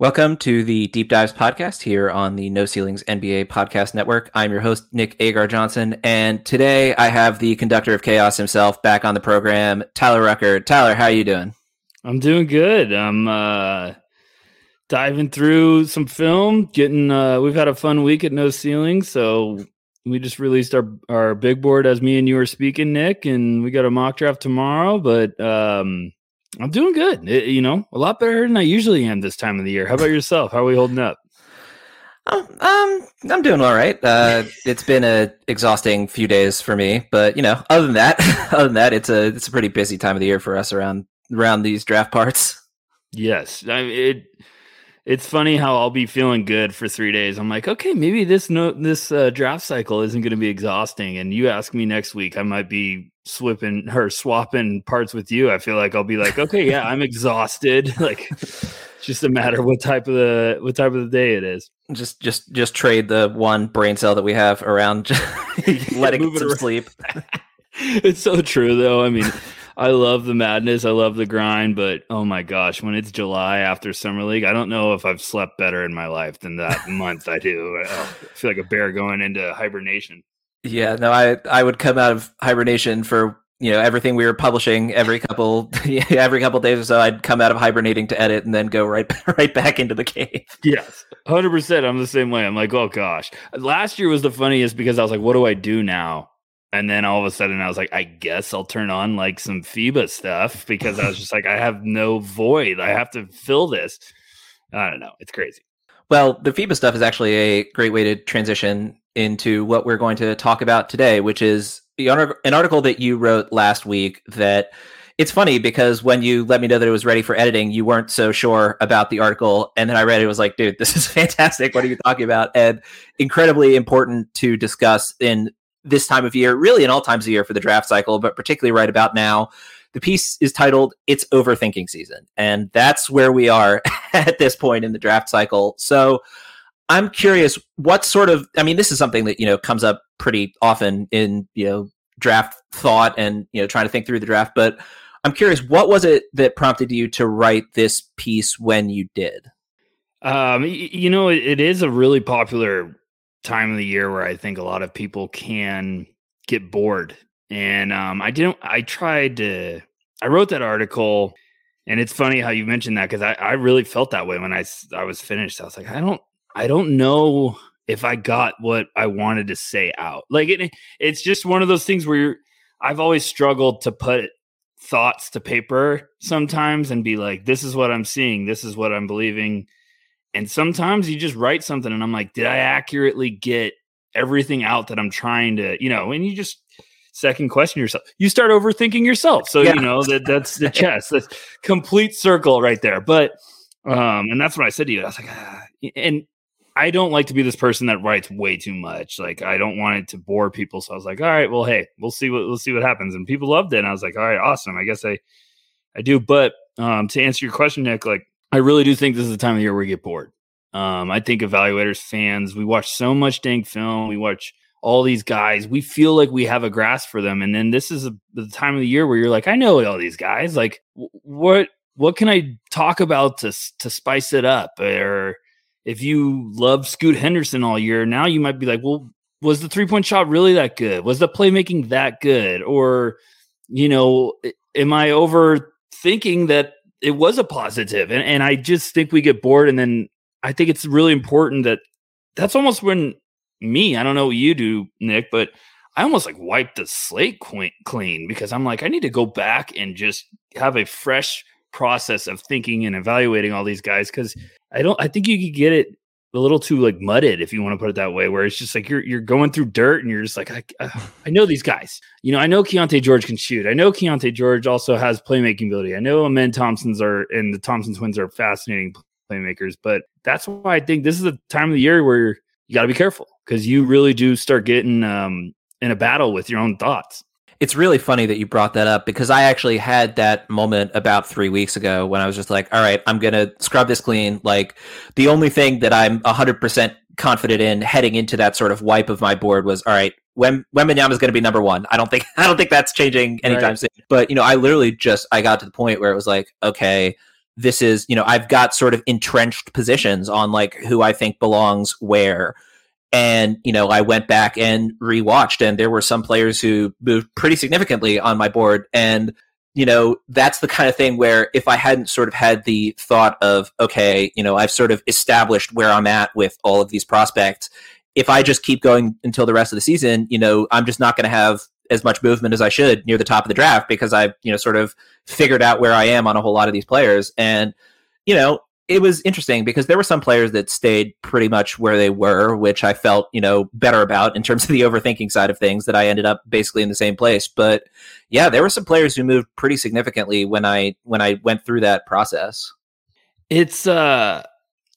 Welcome to the Deep Dives podcast here on the No Ceilings NBA Podcast Network. I'm your host, Nick Agar Johnson, and today I have the conductor of chaos himself back on the program, Tyler Rucker. Tyler, how are you doing? I'm doing good. I'm uh, diving through some film, getting. Uh, we've had a fun week at No Ceilings, so we just released our our big board as me and you were speaking, Nick, and we got a mock draft tomorrow. But um, I'm doing good. It, you know, a lot better than I usually am this time of the year. How about yourself? How are we holding up? Oh, um, I'm doing all right. Uh, it's been a exhausting few days for me, but you know, other than that, other than that, it's a it's a pretty busy time of the year for us around around these draft parts. Yes, I mean, it it's funny how I'll be feeling good for three days. I'm like, okay, maybe this no this uh, draft cycle isn't going to be exhausting. And you ask me next week, I might be swapping her swapping parts with you. I feel like I'll be like, okay, yeah, I'm exhausted. like, just a matter what type of the what type of the day it is. Just just just trade the one brain cell that we have around, letting it some sleep. it's so true, though. I mean. I love the madness. I love the grind, but oh my gosh, when it's July after summer league, I don't know if I've slept better in my life than that month I do. I feel like a bear going into hibernation. Yeah, no, I I would come out of hibernation for you know everything we were publishing every couple every couple days or so. I'd come out of hibernating to edit and then go right right back into the cave. Yes, hundred percent. I'm the same way. I'm like, oh gosh. Last year was the funniest because I was like, what do I do now? And then all of a sudden, I was like, I guess I'll turn on like some FIBA stuff because I was just like, I have no void. I have to fill this. I don't know. It's crazy. Well, the FIBA stuff is actually a great way to transition into what we're going to talk about today, which is an article that you wrote last week that it's funny because when you let me know that it was ready for editing, you weren't so sure about the article. And then I read it, it was like, dude, this is fantastic. What are you talking about? And incredibly important to discuss in this time of year, really in all times of year for the draft cycle, but particularly right about now. The piece is titled It's Overthinking Season. And that's where we are at this point in the draft cycle. So I'm curious what sort of I mean, this is something that, you know, comes up pretty often in, you know, draft thought and, you know, trying to think through the draft, but I'm curious, what was it that prompted you to write this piece when you did? Um, you know, it is a really popular time of the year where I think a lot of people can get bored. And um, I didn't, I tried to, I wrote that article and it's funny how you mentioned that because I, I really felt that way when I, I was finished. I was like, I don't, I don't know if I got what I wanted to say out. Like it, it's just one of those things where I've always struggled to put thoughts to paper sometimes and be like, this is what I'm seeing, this is what I'm believing and sometimes you just write something and I'm like, did I accurately get everything out that I'm trying to, you know, and you just second question yourself. You start overthinking yourself. So, yeah. you know, that that's the chess. That's complete circle right there. But um, and that's what I said to you. I was like, ah. and I don't like to be this person that writes way too much. Like I don't want it to bore people. So I was like, all right, well, hey, we'll see what we'll see what happens. And people loved it. And I was like, all right, awesome. I guess I I do. But um to answer your question, Nick, like I really do think this is the time of year where we get bored. Um, I think evaluators, fans, we watch so much dang film. We watch all these guys. We feel like we have a grasp for them, and then this is a, the time of the year where you're like, I know all these guys. Like, what what can I talk about to to spice it up? Or if you love Scoot Henderson all year, now you might be like, well, was the three point shot really that good? Was the playmaking that good? Or you know, am I overthinking that it was a positive. And, and I just think we get bored. And then I think it's really important that that's almost when me, I don't know what you do, Nick, but I almost like wipe the slate clean because I'm like, I need to go back and just have a fresh process of thinking and evaluating all these guys because I don't, I think you could get it a little too like mudded if you want to put it that way where it's just like you're you're going through dirt and you're just like I, uh, I know these guys. You know I know Keyonte George can shoot. I know Keyonte George also has playmaking ability. I know Amen Thompsons are and the Thompson twins are fascinating playmakers but that's why I think this is the time of the year where you got to be careful because you really do start getting um in a battle with your own thoughts it's really funny that you brought that up because I actually had that moment about three weeks ago when I was just like, all right, I'm going to scrub this clean. Like, the only thing that I'm 100% confident in heading into that sort of wipe of my board was, all right, when Wembanyama is going to be number one. I don't think I don't think that's changing anytime right. soon. But you know, I literally just I got to the point where it was like, okay, this is, you know, I've got sort of entrenched positions on like who I think belongs where. And, you know, I went back and rewatched, and there were some players who moved pretty significantly on my board. And, you know, that's the kind of thing where if I hadn't sort of had the thought of, okay, you know, I've sort of established where I'm at with all of these prospects, if I just keep going until the rest of the season, you know, I'm just not going to have as much movement as I should near the top of the draft because I've, you know, sort of figured out where I am on a whole lot of these players. And, you know, it was interesting because there were some players that stayed pretty much where they were, which I felt, you know, better about in terms of the overthinking side of things that I ended up basically in the same place. But yeah, there were some players who moved pretty significantly when I when I went through that process. It's uh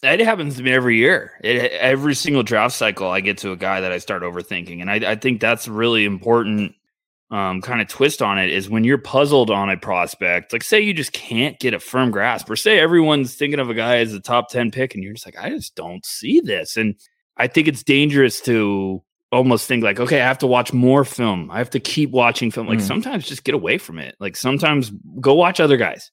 it happens to me every year. It, every single draft cycle, I get to a guy that I start overthinking, and I, I think that's really important um, kind of twist on it is when you're puzzled on a prospect, like say you just can't get a firm grasp, or say everyone's thinking of a guy as a top 10 pick, and you're just like, I just don't see this. And I think it's dangerous to almost think like, okay, I have to watch more film. I have to keep watching film. Like mm. sometimes just get away from it. Like sometimes go watch other guys,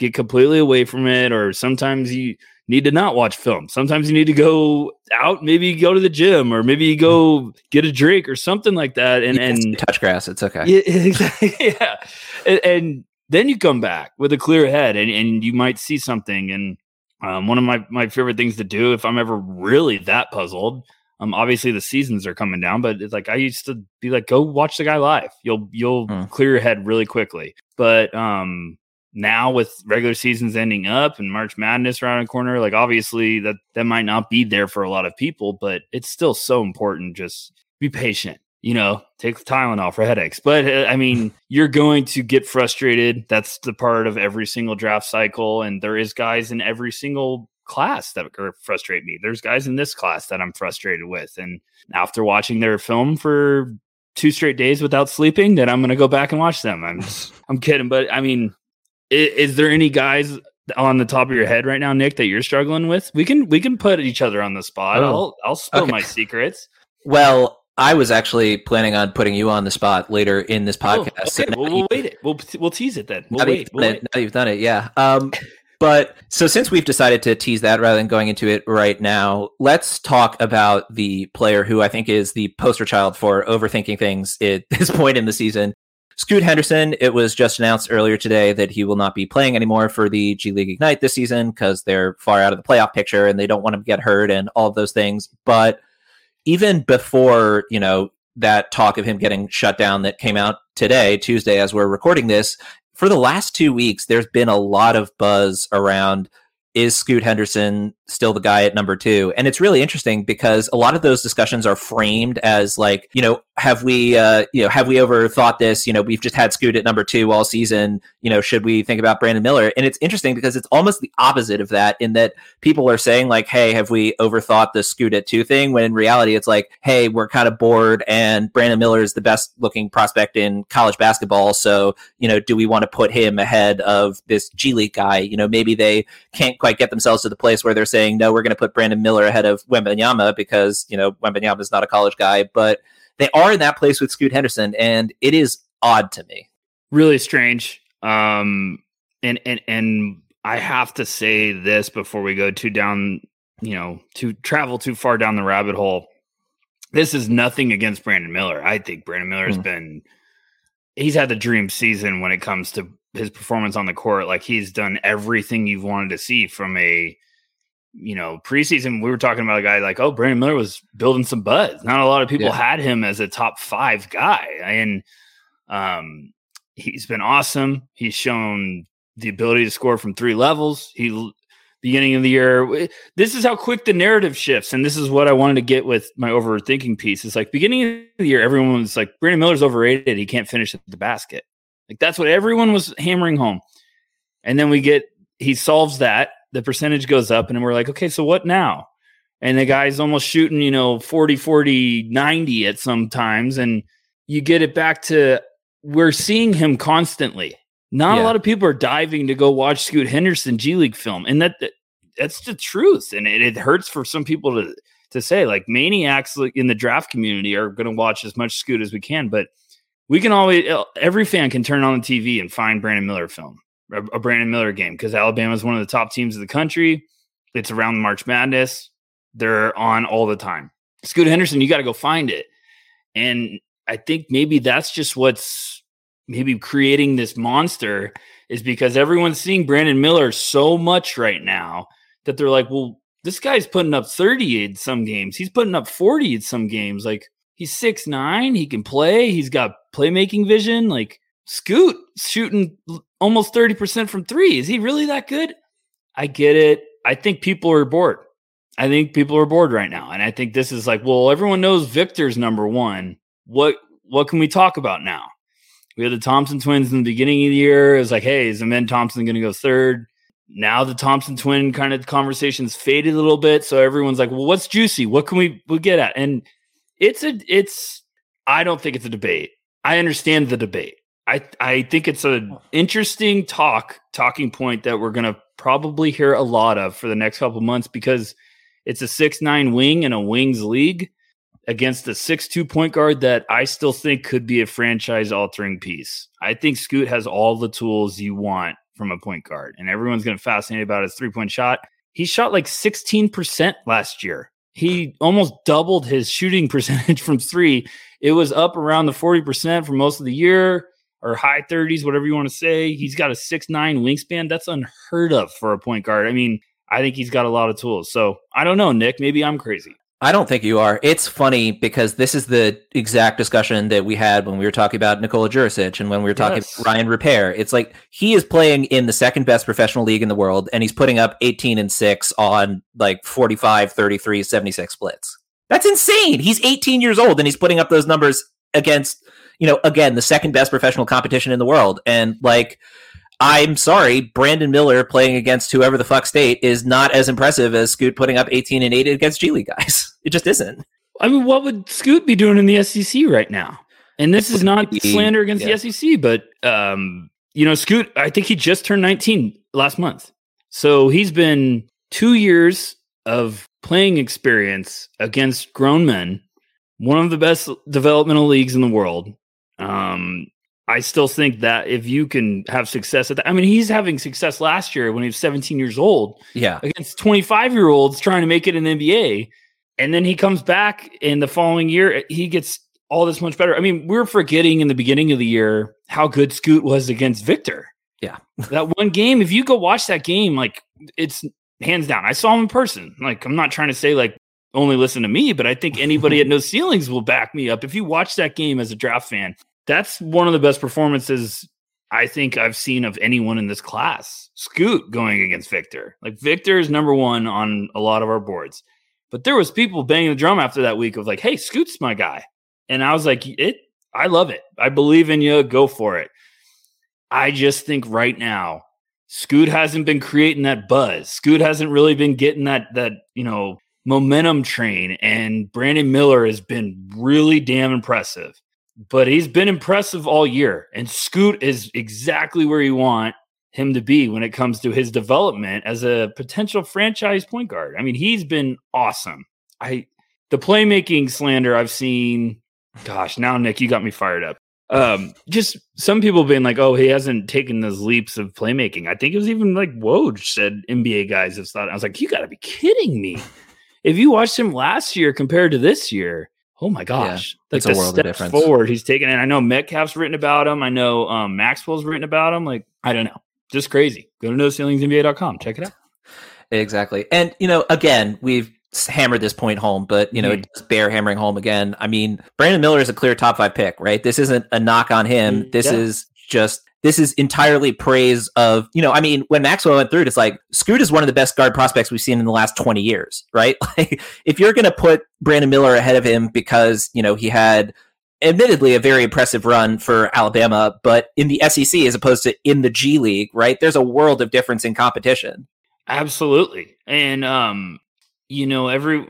get completely away from it, or sometimes you need to not watch film. Sometimes you need to go out, maybe go to the gym or maybe you go get a drink or something like that. And and touch grass, it's okay. Yeah, exactly. yeah. And, and, then you come back with a clear head and, and you might see something. And um, one of my, my favorite things to do if I'm ever really that puzzled, um, obviously the seasons are coming down, but it's like I used to be like, go watch the guy live. You'll you'll hmm. clear your head really quickly. But um now with regular seasons ending up and March Madness around the corner, like obviously that that might not be there for a lot of people, but it's still so important. Just be patient. You know, take the Tylenol for headaches. But uh, I mean, you're going to get frustrated. That's the part of every single draft cycle, and there is guys in every single class that frustrate me. There's guys in this class that I'm frustrated with, and after watching their film for two straight days without sleeping, then I'm going to go back and watch them. I'm I'm kidding, but I mean, is, is, there any guys on the top of your head right now, Nick, that you're struggling with? We can we can put each other on the spot. Oh, I'll I'll spill okay. my secrets. Well, I was actually planning on putting you on the spot later in this oh, podcast. Oh, okay. so well, we'll wait it. We'll we'll tease it then. We'll now wait. We'll wait. Now you've done it, yeah. Um, but so since we've decided to tease that rather than going into it right now, let's talk about the player who I think is the poster child for overthinking things at this point in the season. Scoot Henderson, it was just announced earlier today that he will not be playing anymore for the G League Ignite this season because they're far out of the playoff picture and they don't want him to get hurt and all of those things. But even before, you know, that talk of him getting shut down that came out today, Tuesday, as we're recording this, for the last two weeks, there's been a lot of buzz around is Scoot Henderson still the guy at number two? And it's really interesting because a lot of those discussions are framed as like, you know, have we, uh, you know, have we overthought this? You know, we've just had Scoot at number two all season. You know, should we think about Brandon Miller? And it's interesting because it's almost the opposite of that in that people are saying like, hey, have we overthought the Scoot at two thing? When in reality, it's like, hey, we're kind of bored and Brandon Miller is the best looking prospect in college basketball. So, you know, do we want to put him ahead of this G League guy? You know, maybe they can't quite get themselves to the place where they're saying, no, we're going to put Brandon Miller ahead of Wembanyama because, you know, Wembanyama is not a college guy, but they are in that place with Scoot Henderson, and it is odd to me. Really strange. Um, and, and, and I have to say this before we go too down, you know, to travel too far down the rabbit hole. This is nothing against Brandon Miller. I think Brandon Miller has mm. been, he's had the dream season when it comes to his performance on the court. Like he's done everything you've wanted to see from a you know, preseason we were talking about a guy like, oh, Brandon Miller was building some buzz. Not a lot of people yeah. had him as a top five guy, and um, he's been awesome. He's shown the ability to score from three levels. He beginning of the year. This is how quick the narrative shifts, and this is what I wanted to get with my overthinking piece. It's like beginning of the year, everyone was like, Brandon Miller's overrated. He can't finish at the basket. Like that's what everyone was hammering home. And then we get he solves that. The percentage goes up, and we're like, okay, so what now? And the guy's almost shooting, you know, 40, 40, 90 at some times. And you get it back to we're seeing him constantly. Not yeah. a lot of people are diving to go watch Scoot Henderson G League film. And that, that that's the truth. And it, it hurts for some people to to say like maniacs in the draft community are going to watch as much Scoot as we can, but we can always every fan can turn on the TV and find Brandon Miller film. A, Brandon Miller game because Alabama is one of the top teams of the country. It's around March Madness. They're on all the time. Scoot Henderson, you got to go find it. And I think maybe that's just what's maybe creating this monster is because everyone's seeing Brandon Miller so much right now that they're like, well, this guy's putting up 30 in some games. He's putting up 40 in some games. Like he's six nine, he can play, he's got playmaking vision. Like Scoot shooting almost 30% from three. Is he really that good? I get it. I think people are bored. I think people are bored right now. And I think this is like, well, everyone knows Victor's number one. What what can we talk about now? We had the Thompson twins in the beginning of the year. It was like, hey, is Amen Thompson to go third? Now the Thompson twin kind of conversations faded a little bit. So everyone's like, well, what's juicy? What can we, we get at? And it's a, it's, I don't think it's a debate. I understand the debate. I, I think it's an oh. interesting talk, talking point that we're going to probably hear a lot of for the next couple months because it's a six nine wing in a wings league against a six two point guard that I still think could be a franchise altering piece. I think Scoot has all the tools you want from a point guard, and everyone's going to fascinate about his three point shot. He shot like 16% last year. He almost doubled his shooting percentage from three. It was up around the 40% for most of the year or high 30s, whatever you want to say. He's got a six nine wingspan. That's unheard of for a point guard. I mean, I think he's got a lot of tools. So I don't know, Nick. Maybe I'm crazy. I don't think you are. It's funny because this is the exact discussion that we had when we were talking about Nikola Jurisic and when we were talking yes. Rayan Rupert. It's like he is playing in the second best professional league in the world and he's putting up 18 and 6 on like 45, 33, 76 splits. That's insane. He's 18 years old and he's putting up those numbers against, you know, again, the second best professional competition in the world. And like I'm sorry, Brandon Miller playing against whoever the fuck state is not as impressive as Scoot putting up 18 and 8 against G League guys. It just isn't. I mean, what would Scoot be doing in the SEC right now? And this is not slander against yeah. the SEC, but um, you know, Scoot, I think he just turned 19 last month. So he's been two years of playing experience against grown men, one of the best developmental leagues in the world. Um, I still think that if you can have success at that, I mean, he's having success last year when he was 17 years old. Yeah. Against 25 year olds trying to make it in the NBA. And then he comes back in the following year, he gets all this much better. I mean, we're forgetting in the beginning of the year how good Scoot was against Victor. Yeah. that one game, if you go watch that game, like it's hands down. I saw him in person. Like, I'm not trying to say like only listen to me, but I think anybody at No Ceilings will back me up. If you watch that game as a draft fan, that's one of the best performances I think I've seen of anyone in this class. Scoot going against Victor. Like Victor is number one on a lot of our boards. But there was people banging the drum after that week of like, hey, Scoot's my guy. And I was like, it I love it. I believe in you. Go for it. I just think right now, Scoot hasn't been creating that buzz. Scoot hasn't really been getting that that, you know, momentum train. And Brandon Miller has been really damn impressive but he's been impressive all year. And Scoot is exactly where you want him to be when it comes to his development as a potential franchise point guard. I mean, he's been awesome. I the playmaking slander I've seen. Gosh, now Nick, you got me fired up. Um, just some people being like, "Oh, he hasn't taken those leaps of playmaking." I think it was even like Woj said NBA guys have thought. I was like, "You got to be kidding me!" if you watched him last year compared to this year, Oh my gosh, yeah, like a world of difference. forward he's taken it. I know Metcalf's written about him. I know um, Maxwell's written about him. Like I don't know, just crazy. Go to noceilingsnba.com. Check it out. Exactly, and you know, again, we've hammered this point home, but you know, mm-hmm. it's bear hammering home again. I mean, Brandon Miller is a clear top five pick, right? This isn't a knock on him. This yeah. is just this is entirely praise of, you know, I mean, when Maxwell went through it, it's like Scoot is one of the best guard prospects we've seen in the last 20 years, right? Like, if you're going to put Brandon Miller ahead of him because, you know, he had admittedly a very impressive run for Alabama, but in the SEC as opposed to in the G League, right? There's a world of difference in competition. Absolutely. And, um, you know, every,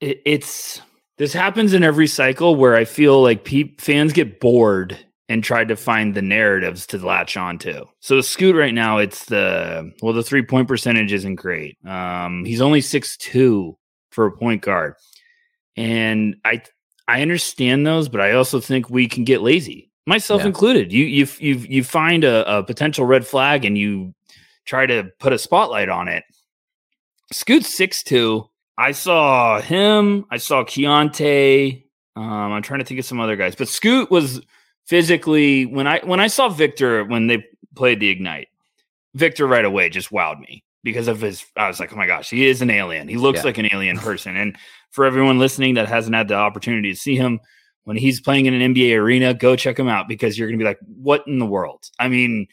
it, it's, this happens in every cycle where I feel like pe- fans get bored and tried to find the narratives to latch onto. So Scoot right now, it's the well, the three point percentage isn't great. Um, he's only six two for a point guard, and I I understand those, but I also think we can get lazy. myself yeah. included. You you you you find a, a potential red flag and you try to put a spotlight on it. Scoot six two. I saw him. I saw Keyonte. Um, I'm trying to think of some other guys, but Scoot was physically when I when I saw Victor when they played the Ignite. Victor right away just wowed me because of his. I was like, oh my gosh, he is an alien. He looks yeah. like an alien person. And for everyone listening that hasn't had the opportunity to see him when he's playing in an NBA arena, go check him out because you're going to be like, what in the world? I mean,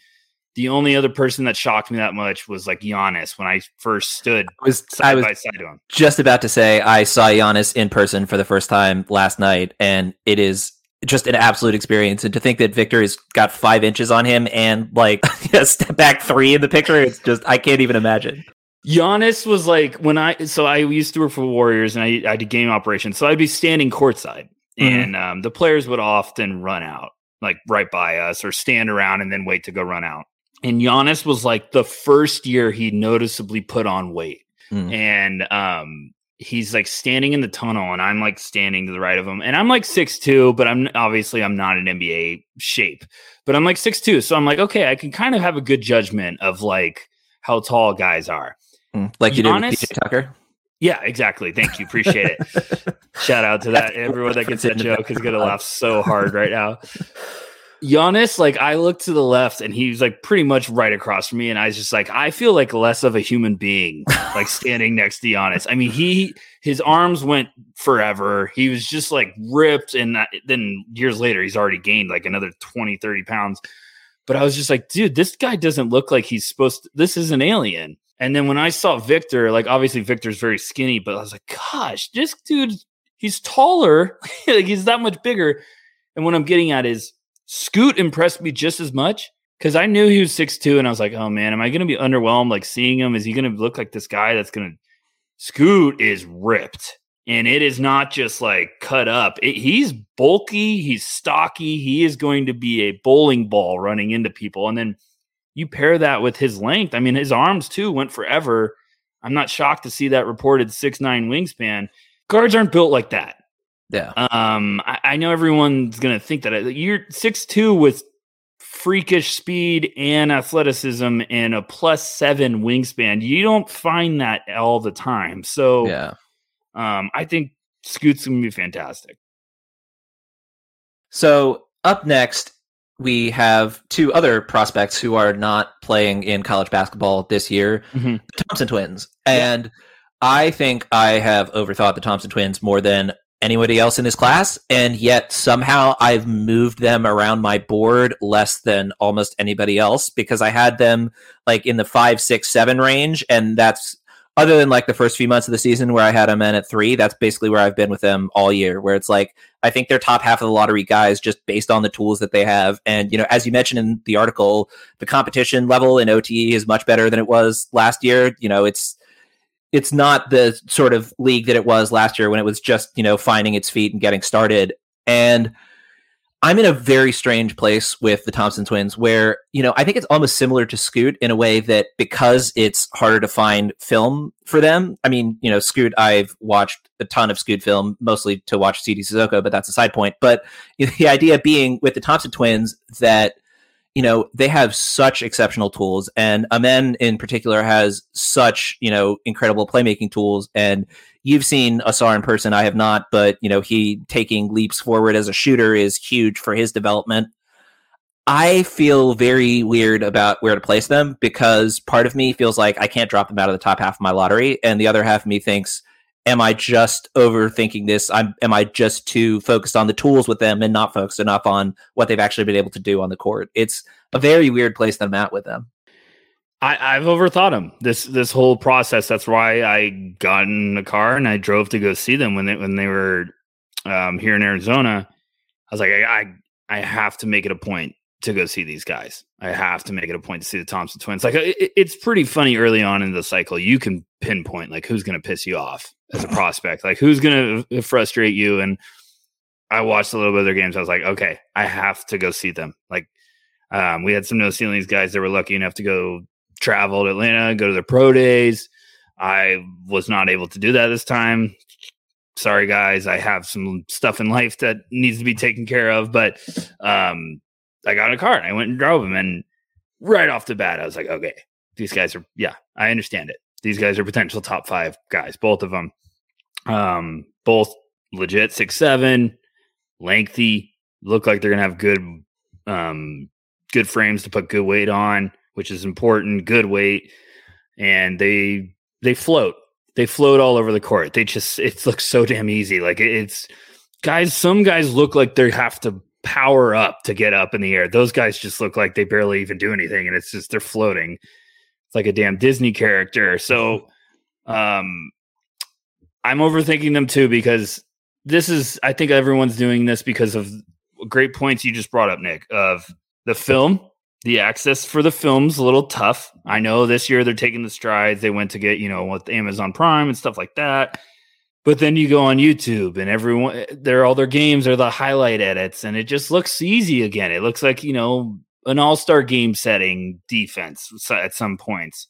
the only other person that shocked me that much was like Giannis when I first stood I was, side I was by side to him. Just about to say I saw Giannis in person for the first time last night, and it is just an absolute experience. And to think that Victor has got five inches on him and like a step back three in the picture, it's just I can't even imagine. Giannis was like when I so I used to work for Warriors and I, I did game operations, so I'd be standing courtside, mm-hmm. and um, the players would often run out like right by us or stand around and then wait to go run out. And Giannis was like the first year he noticeably put on weight, mm. and um, he's like standing in the tunnel and I'm like standing to the right of him. And I'm like six two, but I'm obviously I'm not an NBA shape. But I'm like six two. So I'm like, okay, I can kind of have a good judgment of like how tall guys are. Mm, like you Giannis, did with PJ Tucker? Yeah, exactly. Thank you. Appreciate it. Shout out to that. Everyone that gets that joke is gonna laugh so hard right now. Giannis, like I looked to the left and he was like pretty much right across from me. And I was just like, I feel like less of a human being, like standing next to Giannis. I mean, he, his arms went forever. He was just like ripped. And then years later, he's already gained like another 20, 30 pounds. But I was just like, dude, this guy doesn't look like he's supposed to, this is an alien. And then when I saw Victor, like obviously Victor's very skinny, but I was like, gosh, this dude, he's taller. like he's that much bigger. And what I'm getting at is, Scoot impressed me just as much because I knew he was six two, and I was like, oh man, am I going to be underwhelmed like seeing him? Is he going to look like this guy that's going to Scoot is ripped, and it is not just like cut up. It, he's bulky, he's stocky. He is going to be a bowling ball running into people, and then you pair that with his length. I mean, his arms too went forever. I'm not shocked to see that reported six nine wingspan. Guards aren't built like that. Yeah. Um, I, I know everyone's gonna think that you're six two with freakish speed and athleticism and a plus seven wingspan. You don't find that all the time. So yeah, um, I think Scoot's gonna be fantastic. So up next, we have two other prospects who are not playing in college basketball this year, mm-hmm. the Thompson twins. And yeah. I think I have overthought the Thompson twins more than anybody else in his class, and yet somehow I've moved them around my board less than almost anybody else because I had them like in the five, six, seven range, and that's other than like the first few months of the season where I had them in at three. That's basically where I've been with them all year. Where it's like I think they're top half of the lottery guys just based on the tools that they have, and you know, as you mentioned in the article, the competition level in OTE is much better than it was last year. You know, it's it's not the sort of league that it was last year when it was just you know finding its feet and getting started. And i'm in a very strange place with the thompson twins where you know i think it's almost similar to scoot in a way that because it's harder to find film for them i mean you know scoot i've watched a ton of scoot film mostly to watch Sidy Cissoko, but that's a side point. But the idea being with the thompson twins that you know, they have such exceptional tools, and Amen in particular has such you know incredible playmaking tools. And you've seen Ausar in person, I have not, but you know he taking leaps forward as a shooter is huge for his development. I feel very weird about where to place them because part of me feels like I can't drop them out of the top half of my lottery, and the other half of me thinks am I just overthinking this? I'm am I just too focused on the tools with them and not focused enough on what they've actually been able to do on the court? It's a very weird place that I'm at with them. I, have overthought them this this whole process. That's why I got in the car and I drove to go see them when they when they were um, here in Arizona. I was like, I, I I have to make it a point to go see these guys. I have to make it a point to see the Thompson twins. Like it, it's pretty funny early on in the cycle. You can pinpoint like who's going to piss you off as a prospect, like who's going to frustrate you. And I watched a little bit of their games. I was like, okay, I have to go see them. Like um, we had some no ceilings guys that were lucky enough to go travel to Atlanta, go to the pro days. I was not able to do that this time. sorry guys, I have some stuff in life that needs to be taken care of, but um, I got a car and I went and drove him, and right off the bat, I was like, okay, these guys are, yeah, I understand it. These guys are potential top five guys, both of them. Um, both legit six seven, lengthy, look like they're gonna have good, um, good frames to put good weight on, which is important. Good weight, and they they float. They float all over the court. They just it looks so damn easy. Like it's guys. Some guys look like they have to power up to get up in the air. Those guys just look like they barely even do anything, and it's just they're floating. It's like a damn Disney character. So, um, I'm overthinking them too because this is. I think everyone's doing this because of great points you just brought up, Nick. Of the film, the access for the film's a little tough. I know this year they're taking the strides. They went to get you know with Amazon Prime and stuff like that but then you go on YouTube and everyone, they're all their games are the highlight edits, and it just looks easy again. It looks like you know an all star game setting defense at some points.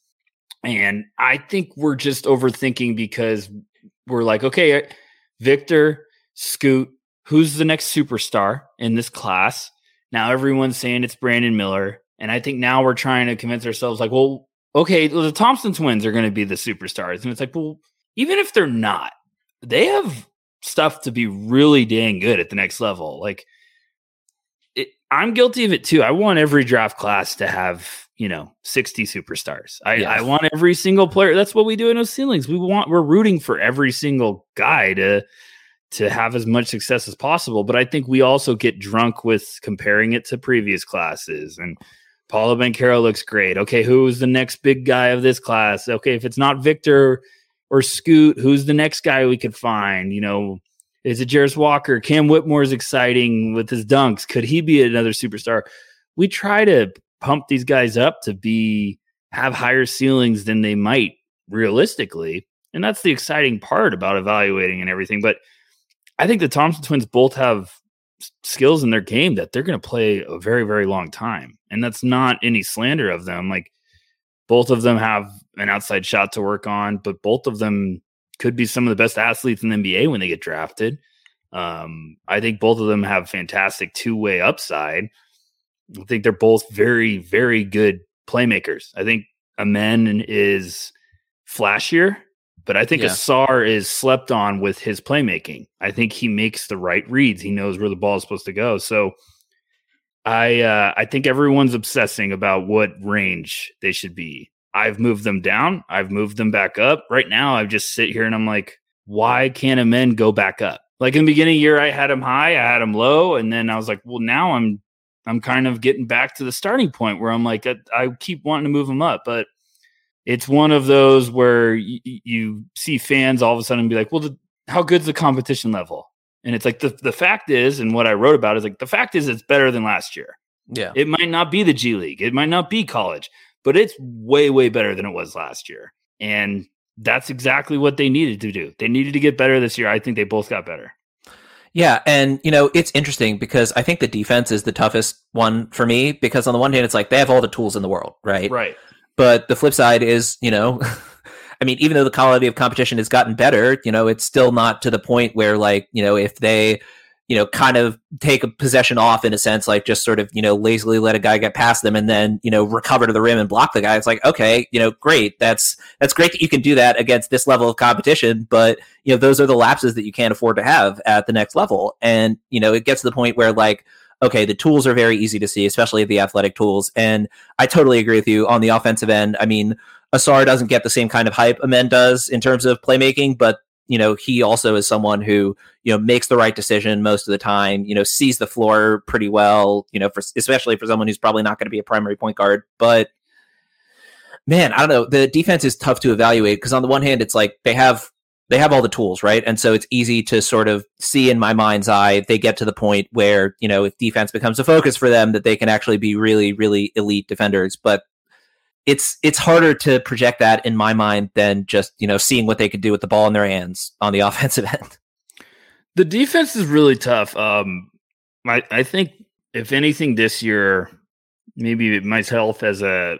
And I think we're just overthinking because we're like, okay, uh, Victor, Scoot, who's the next superstar in this class? Now everyone's saying it's Brandon Miller. And I think now we're trying to convince ourselves, like, well, okay, the Thompson twins are going to be the superstars. And it's like, well, even if they're not, they have stuff to be really dang good at the next level. Like I'm guilty of it too. I want every draft class to have, you know, 60 superstars. I, yes. I want every single player. That's what we do in those ceilings. We want we're rooting for every single guy to to have as much success as possible. But I think we also get drunk with comparing it to previous classes and Paolo Banchero looks great. Okay, who's the next big guy of this class? Okay, if it's not Victor, or Scoot, who's the next guy we could find? You know, is it Jarace Walker? Cam Whitmore is exciting with his dunks. Could he be another superstar? We try to pump these guys up to be have higher ceilings than they might realistically. And that's the exciting part about evaluating and everything. But I think the Thompson twins both have skills in their game that they're going to play a very, very long time. And that's not any slander of them. Like both of them have an outside shot to work on, but both of them could be some of the best athletes in the NBA when they get drafted. Um, I think both of them have fantastic two way upside. I think they're both very, very good playmakers. I think Amen is flashier, but I think yeah. Ausar is slept on with his playmaking. I think he makes the right reads. He knows where the ball is supposed to go. So I uh, I think everyone's obsessing about what range they should be. I've moved them down. I've moved them back up. Right now, I just sit here and I'm like, why can't Amen go back up? Like in the beginning of the year, I had them high, I had them low, and then I was like, well, now I'm I'm kind of getting back to the starting point where I'm like, I, I keep wanting to move them up, but it's one of those where y- you see fans all of a sudden be like, well, the, how good's the competition level? And it's like the the fact is, and what I wrote about is like the fact is it's better than last year. Yeah. It might not be the G League, it might not be college, but it's way, way better than it was last year. And that's exactly what they needed to do. They needed to get better this year. I think they both got better. Yeah, and you know, it's interesting because I think the defense is the toughest one for me because on the one hand it's like they have all the tools in the world, right? Right. But the flip side is, you know, I mean, even though the quality of competition has gotten better, you know, it's still not to the point where, like, you know, if they, you know, kind of take a possession off in a sense, like just sort of, you know, lazily let a guy get past them and then, you know, recover to the rim and block the guy. It's like, okay, you know, great. That's that's great that you can do that against this level of competition, but you know, those are the lapses that you can't afford to have at the next level. And, you know, it gets to the point where like okay, the tools are very easy to see, especially the athletic tools. And I totally agree with you on the offensive end. I mean, Ausar doesn't get the same kind of hype Amen does in terms of playmaking, but you know he also is someone who you know makes the right decision most of the time. You know sees the floor pretty well. You know for especially for someone who's probably not going to be a primary point guard, but man, I don't know. The defense is tough to evaluate because on the one hand, it's like they have they have all the tools, right? And so it's easy to sort of see in my mind's eye they get to the point where you know if defense becomes a focus for them, that they can actually be really, really elite defenders. But it's it's harder to project that in my mind than just you know seeing what they could do with the ball in their hands on the offensive end. The defense is really tough. Um, I I think if anything this year, maybe myself as a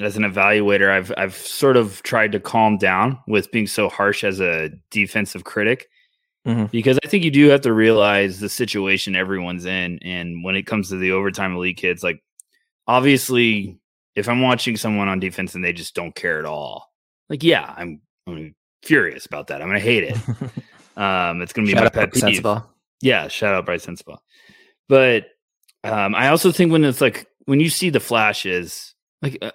as an evaluator, I've I've sort of tried to calm down with being so harsh as a defensive critic. mm-hmm. because I think you do have to realize the situation everyone's in. And when it comes to the overtime elite kids, like obviously, if I'm watching someone on defense and they just don't care at all, like, yeah, I'm, I'm furious about that. I'm going to hate it. um, it's going to be shout my pet peeve. Sensible. Yeah, shout out Bryce Sensible. But um, I also think when it's like when you see the flashes, like uh,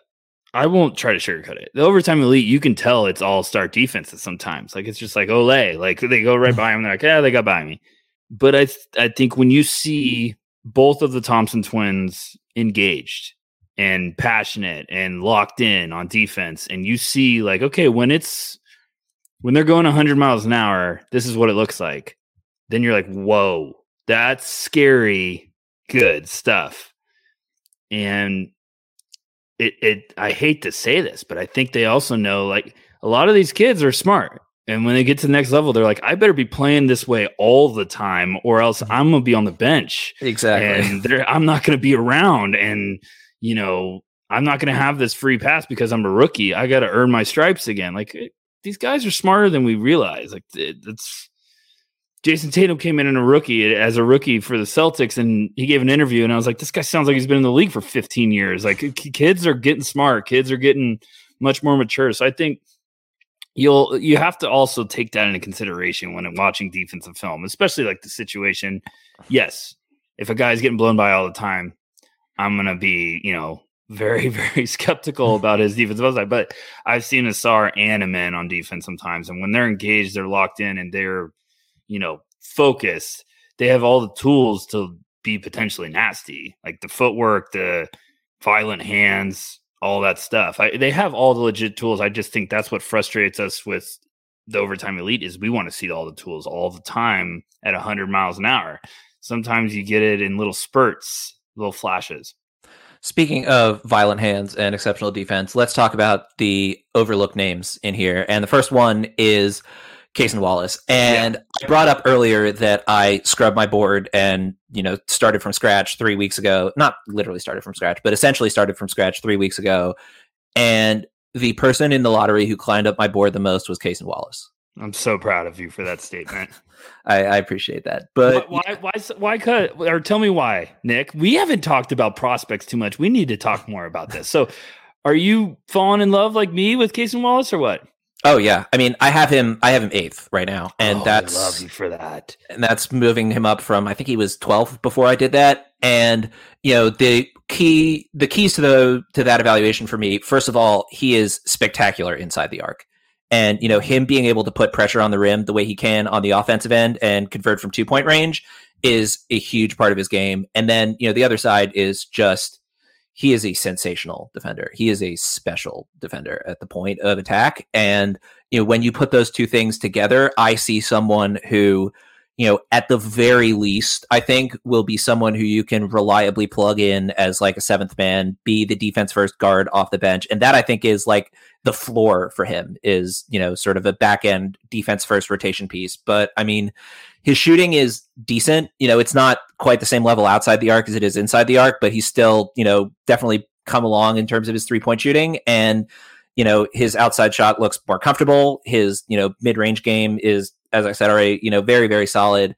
I won't try to sugarcoat it. The overtime elite, you can tell it's all star defenses sometimes. Like it's just like Olay, like they go right by him. They're like, yeah, they got by me. But I, th- I think when you see both of the Thompson twins engaged and passionate and locked in on defense, and you see like, okay, when it's when they're going 100 miles an hour, this is what it looks like. Then you're like, whoa, that's scary, good stuff. And it, it, I hate to say this, but I think they also know like a lot of these kids are smart. And when they get to the next level, they're like, I better be playing this way all the time, or else mm-hmm. I'm gonna be on the bench. Exactly. And I'm not gonna be around. And you know, I'm not gonna have this free pass because I'm a rookie. I gotta earn my stripes again. Like eh, these guys are smarter than we realize. Like eh, it's Jayson Tatum came in in a rookie eh, as a rookie for the Celtics, and he gave an interview, and I was like, this guy sounds like he's been in the league for 15 years. Like kids are getting smart, kids are getting much more mature. So I think you'll you have to also take that into consideration when watching defensive film, especially like the situation. Yes, if a guy's getting blown by all the time, I'm gonna be you know very, very skeptical about his defensive upside. But I've seen Ausar and Amen on defense sometimes, and when they're engaged, they're locked in and they're, you know, focused. They have all the tools to be potentially nasty, like the footwork, the violent hands, all that stuff. I, they have all the legit tools. I just think that's what frustrates us with the overtime elite is we want to see all the tools all the time at 100 miles an hour. Sometimes you get it in little spurts, little flashes. Speaking of violent hands and exceptional defense, let's talk about the overlooked names in here. And the first one is Cason Wallace. And yeah. I brought up earlier that I scrubbed my board and, you know, started from scratch three weeks ago. Not literally started from scratch, but essentially started from scratch three weeks ago. And the person in the lottery who climbed up my board the most was Cason Wallace. I'm so proud of you for that statement. I, I, appreciate that, but why, why, why, why, cut? Or tell me why, Nick? We haven't talked about prospects too much. We need to talk more about this. So, are you falling in love like me with Cason Wallace, or what? Oh yeah, I mean, I have him. I have him eighth right now, and oh, that's I love you for that. And that's moving him up from I think he was 12th before I did that. And you know, the key, the keys to the to that evaluation for me. First of all, he is spectacular inside the arc. And you know him being able to put pressure on the rim the way he can on the offensive end and convert from two point range is a huge part of his game. And then you know the other side is just he is a sensational defender. He is a special defender at the point of attack. And you know when you put those two things together, I see someone who you know, at the very least, I think will be someone who you can reliably plug in as like a seventh man, be the defense first guard off the bench. And that I think is like the floor for him is, you know, sort of a back end defense first rotation piece. But I mean, his shooting is decent. You know, it's not quite the same level outside the arc as it is inside the arc, but he's still, you know, definitely come along in terms of his three point shooting. And, you know, his outside shot looks more comfortable. His, you know, mid range game is as I said already, you know, very, very solid.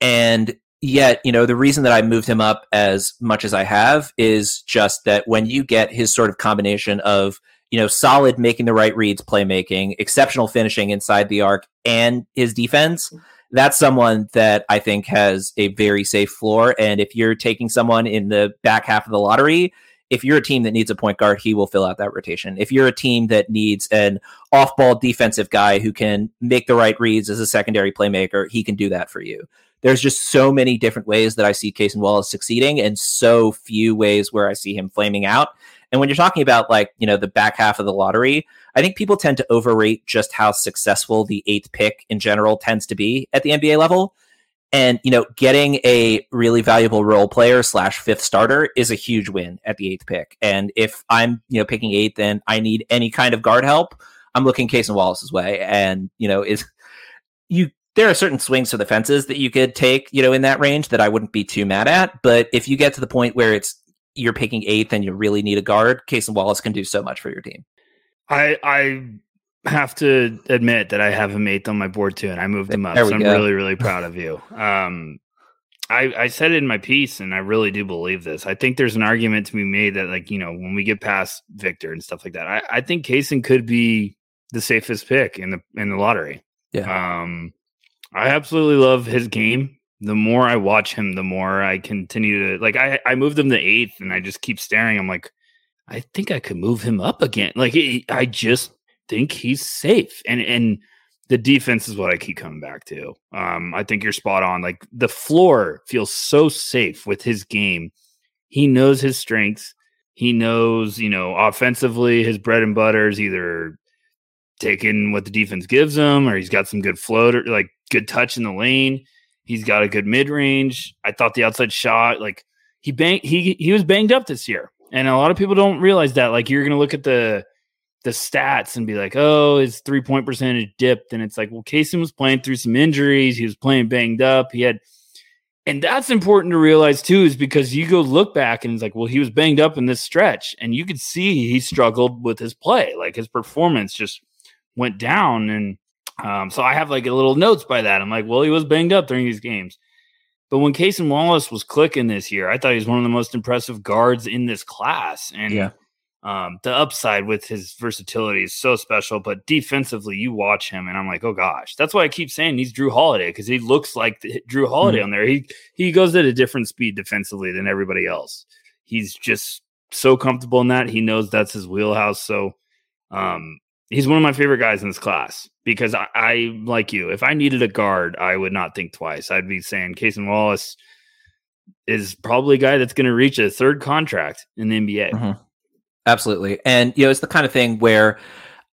And yet, you know, the reason that I moved him up as much as I have is just that when you get his sort of combination of, you know, solid making the right reads, playmaking, exceptional finishing inside the arc, and his defense, mm-hmm. that's someone that I think has a very safe floor. And if you're taking someone in the back half of the lottery, if you're a team that needs a point guard, he will fill out that rotation. If you're a team that needs an off ball defensive guy who can make the right reads as a secondary playmaker, he can do that for you. There's just so many different ways that I see Cason Wallace succeeding and so few ways where I see him flaming out. And when you're talking about like, you know, the back half of the lottery, I think people tend to overrate just how successful the eighth pick in general tends to be at the NBA level. And you know, getting a really valuable role player slash fifth starter is a huge win at the eighth pick. And if I'm you know picking eighth and I need any kind of guard help, I'm looking Cason Wallace's way. And you know, is you there are certain swings to the fences that you could take, you know, in that range that I wouldn't be too mad at. But if you get to the point where it's you're picking eighth and you really need a guard, Case and Wallace can do so much for your team. I I have to admit that I have him eighth on my board too, and I moved him up. So I'm go. really, really proud of you. Um, I, I said it in my piece, and I really do believe this. I think there's an argument to be made that, like, you know, when we get past Victor and stuff like that, I, I think Cason could be the safest pick in the in the lottery. Yeah. Um, I absolutely love his game. The more I watch him, the more I continue to like. I I moved him to eighth, and I just keep staring. I'm like, I think I could move him up again. Like, I just think he's safe, and and the defense is what I keep coming back to. Um, I think you're spot on. Like the floor feels so safe with his game. He knows his strengths. He knows, you know, offensively, his bread and butter is either taking what the defense gives him, or he's got some good floater, like good touch in the lane. He's got a good mid range. I thought the outside shot, like he banged, he he was banged up this year, and a lot of people don't realize that. Like you're gonna look at the the stats and be like, oh, his three point percentage dipped, and it's like, well, Cason was playing through some injuries. He was playing banged up. He had and that's important to realize too, is because you go look back and it's like, well, he was banged up in this stretch, and you could see he struggled with his play. Like his performance just went down. And um, so I have like a little notes by that. I'm like, well, he was banged up during these games. But when Cason Wallace was clicking this year, I thought he was one of the most impressive guards in this class. And yeah. Um, the upside with his versatility is so special. But defensively, you watch him, and I'm like, oh gosh, that's why I keep saying he's Jrue Holiday because he looks like the, Jrue Holiday mm-hmm. on there. He he goes at a different speed defensively than everybody else. He's just so comfortable in that. He knows that's his wheelhouse. So um, he's one of my favorite guys in this class because I, I, like you. If I needed a guard, I would not think twice. I'd be saying Cason Wallace is probably a guy that's going to reach a third contract in the NBA. Mm-hmm. Absolutely, and you know it's the kind of thing where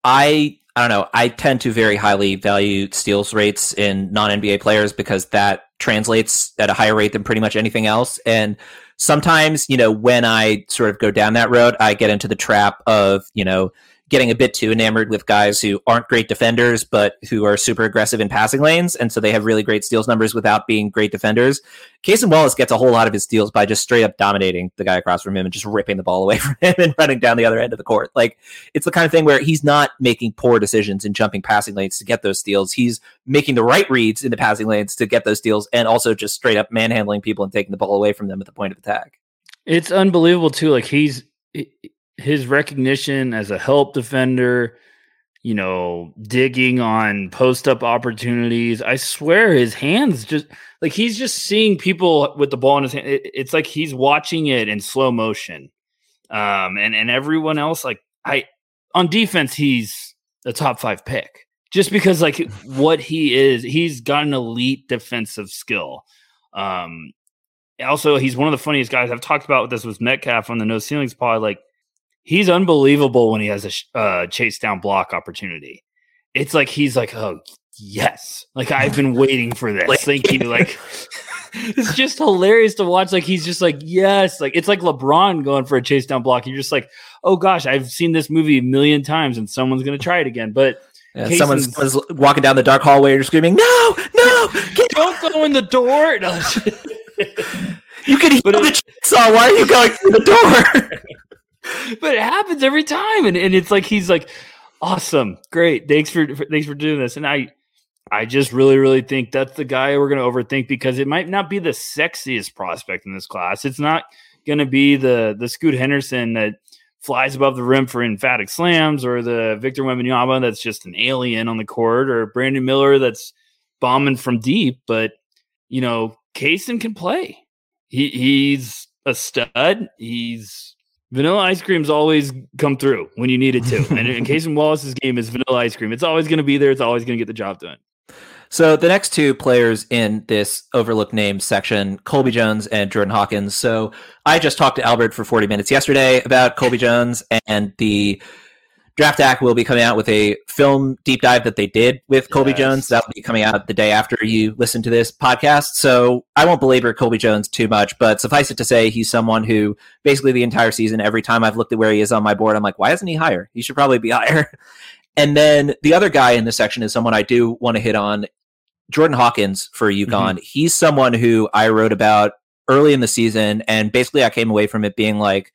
I I don't know I tend to very highly value steals rates in non NBA players because that translates at a higher rate than pretty much anything else. And sometimes you know when i sort of go down that road i get into the trap of you know getting a bit too enamored with guys who aren't great defenders, but who are super aggressive in passing lanes. And so they have really great steals numbers without being great defenders. Cason Wallace gets a whole lot of his steals by just straight up dominating the guy across from him and just ripping the ball away from him and running down the other end of the court. Like it's the kind of thing where he's not making poor decisions in jumping passing lanes to get those steals. He's making the right reads in the passing lanes to get those steals and also just straight up manhandling people and taking the ball away from them at the point of attack. It's unbelievable too. Like he's his recognition as a help defender, you know, digging on post up opportunities. I swear his hands just like he's just seeing people with the ball in his hand. It, it's like he's watching it in slow motion. Um, and, and everyone else, like I on defense, he's a top five pick just because like what he is, he's got an elite defensive skill. Um, also, he's one of the funniest guys. I've talked about this with Metcalf on the No Ceilings pod. Like he's unbelievable when he has a uh, chase down block opportunity. It's like he's like, oh yes, like I've been waiting for this. like, Thank you. Like it's just hilarious to watch. Like he's just like yes, like it's like LeBron going for a chase down block. You're just like, oh gosh, I've seen this movie a million times, and someone's gonna try it again. But yeah, someone's, someone's, walking down the dark hallway and you're screaming, "No, no, don't go in the door!" You can hear the chainsaw. Why are you going through the door? but it happens every time, and, and it's like he's like, awesome, great, thanks for, for thanks for doing this, and I. I just really, really think that's the guy we're going to overthink because it might not be the sexiest prospect in this class. It's not going to be the the Scoot Henderson that flies above the rim for emphatic slams, or the Victor Wembanyama that's just an alien on the court, or Brandon Miller that's bombing from deep. But you know, Cason can play. He he's a stud. He's Vanilla ice cream's always come through when you need it to. and in Cason Wallace's game is vanilla ice cream. It's always going to be there. It's always going to get the job done. So the next two players in this overlooked names section, Colby Jones and Jordan Hawkins. So I just talked to Albert for 40 minutes yesterday about Colby Jones and the Draft Deck will be coming out with a film deep dive that they did with Colby yes. Jones. That will be coming out the day after you listen to this podcast. So I won't belabor Colby Jones too much, but suffice it to say, he's someone who basically the entire season, every time I've looked at where he is on my board, I'm like, why isn't he higher? He should probably be higher. And then the other guy in this section is someone I do want to hit on Jordan Hawkins for UConn. Mm-hmm. He's someone who I wrote about early in the season, and basically I came away from it being like,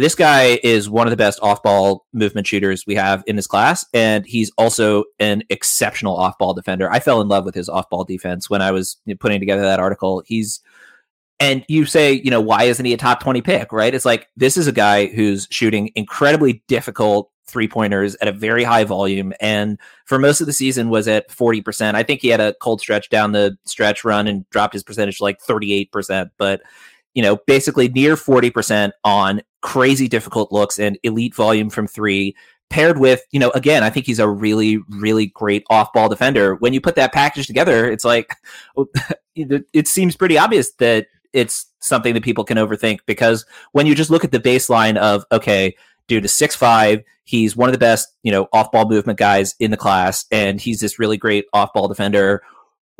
this guy is one of the best off ball movement shooters we have in this class. And he's also an exceptional off ball defender. I fell in love with his off ball defense when I was putting together that article. He's, and you say, you know, why isn't he a top 20 pick, right? It's like, this is a guy who's shooting incredibly difficult three pointers at a very high volume. And for most of the season was at 40%. I think he had a cold stretch down the stretch run and dropped his percentage to like 38%. But you know, basically near 40% on crazy difficult looks and elite volume from three, paired with, you know, again, I think he's a really, really great off ball defender. When you put that package together, it's like, it seems pretty obvious that it's something that people can overthink because when you just look at the baseline of, okay, dude is six five, he's one of the best, you know, off ball movement guys in the class, and he's this really great off ball defender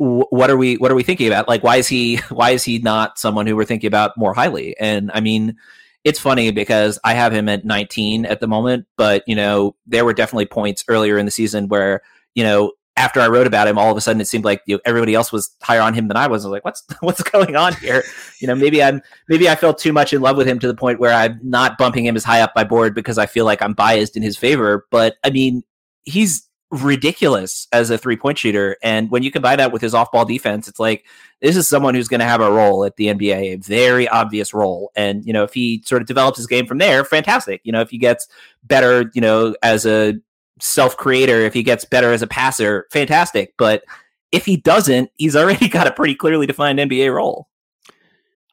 what are we what are we thinking about like why is he why is he not someone who we're thinking about more highly and i mean it's funny because i have him at 19 at the moment but you know there were definitely points earlier in the season where you know after i wrote about him all of a sudden it seemed like you know, everybody else was higher on him than i was. I was like what's what's going on here? You know maybe i'm maybe i felt too much in love with him to the point where i'm not bumping him as high up my board because i feel like i'm biased in his favor but i mean he's ridiculous as a three point shooter. And when you combine that with his off ball defense, it's like this is someone who's going to have a role at the NBA, a very obvious role. And, you know, if he sort of develops his game from there, fantastic. You know, if he gets better, you know, as a self creator, if he gets better as a passer, fantastic. But if he doesn't, he's already got a pretty clearly defined NBA role.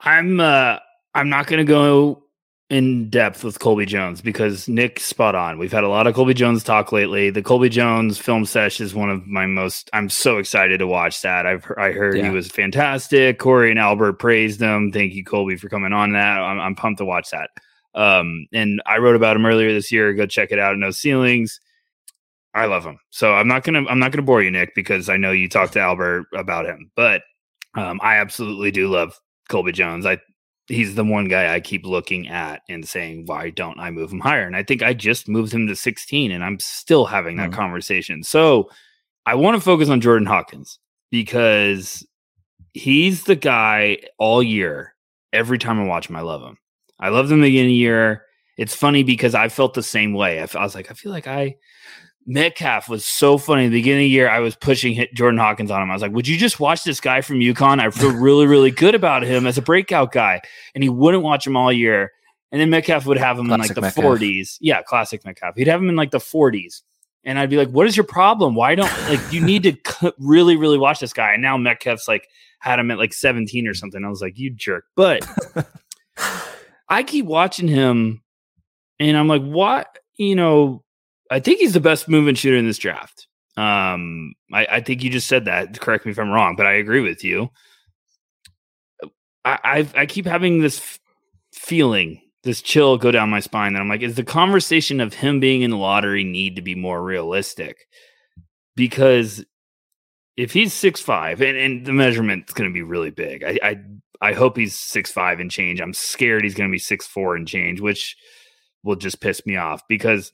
I'm, uh, I'm not going to go in depth with Colby Jones because Nick spot on. We've had a lot of Colby Jones talk lately. The Colby Jones film sesh is one of my most. I'm so excited to watch that. I've I heard yeah. he was fantastic. Corey and Albert praised him. Thank you, Colby, for coming on that. I'm, I'm pumped to watch that. Um, and I wrote about him earlier this year. Go check it out. No ceilings. I love him. So I'm not gonna I'm not gonna bore you, Nick, because I know you talked to Albert about him. But um, I absolutely do love Colby Jones. I he's the one guy I keep looking at and saying, why don't I move him higher? And I think I just moved him to 16 and I'm still having that mm-hmm. conversation. So I want to focus on Jordan Hawkins because he's the guy all year. Every time I watch him, I love him. I loved him the beginning of the year. It's funny because I felt the same way. I, I was like, I feel like I Metcalf was so funny. At the beginning of the year, I was pushing Jordan Hawkins on him. I was like, "Would you just watch this guy from UConn? I feel really, really good about him as a breakout guy." And he wouldn't watch him all year. And then Metcalf would have him classic in like the Metcalf. 40s. Yeah, classic Metcalf. He'd have him in like the 40s. And I'd be like, "What is your problem? Why don't like you need to really, really watch this guy?" And now Metcalf's like had him at like 17 or something. I was like, "You jerk!" But I keep watching him, and I'm like, "What?" You know, I think he's the best movement shooter in this draft. Um, I, I, think you just said that. Correct me if I'm wrong, but I agree with you. I I've, i keep having this f- feeling, this chill go down my spine that I'm like, is the conversation of him being in the lottery need to be more realistic? Because if he's six five and, and the measurement's going to be really big, I, I I hope he's six five and change. I'm scared he's going to be six four and change, which will just piss me off because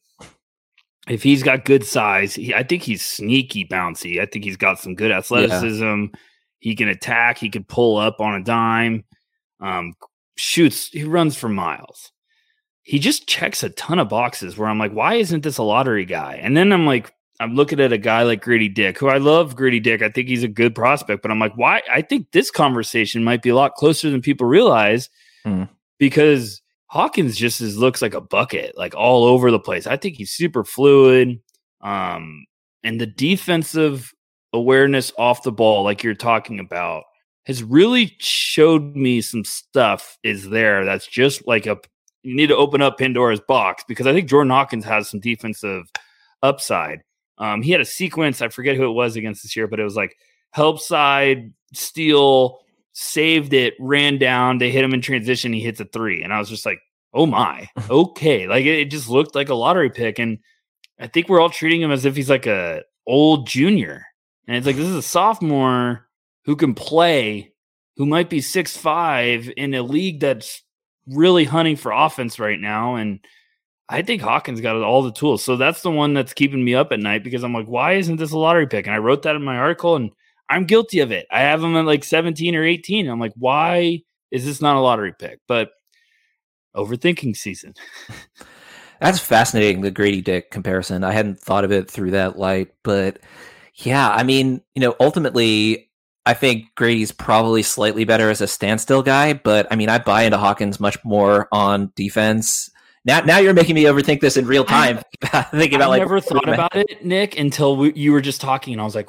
if he's got good size, he, I think he's sneaky bouncy. I think he's got some good athleticism. Yeah. He can attack. He can pull up on a dime. Um, shoots. He runs for miles. He just checks a ton of boxes. Where I'm like, why isn't this a lottery guy? And then I'm like, I'm looking at a guy like Grady Dick, who I love. Grady Dick. I think he's a good prospect. But I'm like, why? I think this conversation might be a lot closer than people realize hmm. because Hawkins just is, looks like a bucket, like all over the place. I think he's super fluid. Um, and the defensive awareness off the ball, like you're talking about, has really showed me some stuff is there that's just like a you need to open up Pandora's box because I think Jordan Hawkins has some defensive upside. Um, he had a sequence, I forget who it was against this year, but it was like help side, steal, saved it, ran down. They hit him in transition. He hits a three. And I was just like, oh my, okay. Like it, it just looked like a lottery pick. And I think we're all treating him as if he's like a old junior. And it's like, this is a sophomore who can play, who might be six five in a league that's really hunting for offense right now. And I think Hawkins got all the tools. So that's the one that's keeping me up at night because I'm like, why isn't this a lottery pick? And I wrote that in my article and I'm guilty of it. I have him at like 17 or 18. I'm like, why is this not a lottery pick? But overthinking season. That's fascinating, the Grady Dick comparison. I hadn't thought of it through that light, but yeah, I mean, you know, ultimately, I think Grady's probably slightly better as a standstill guy, but I mean, I buy into Hawkins much more on defense. Now, now you're making me overthink this in real time. Thinking about I like never thought about it, Nick, until we, you were just talking, and I was like,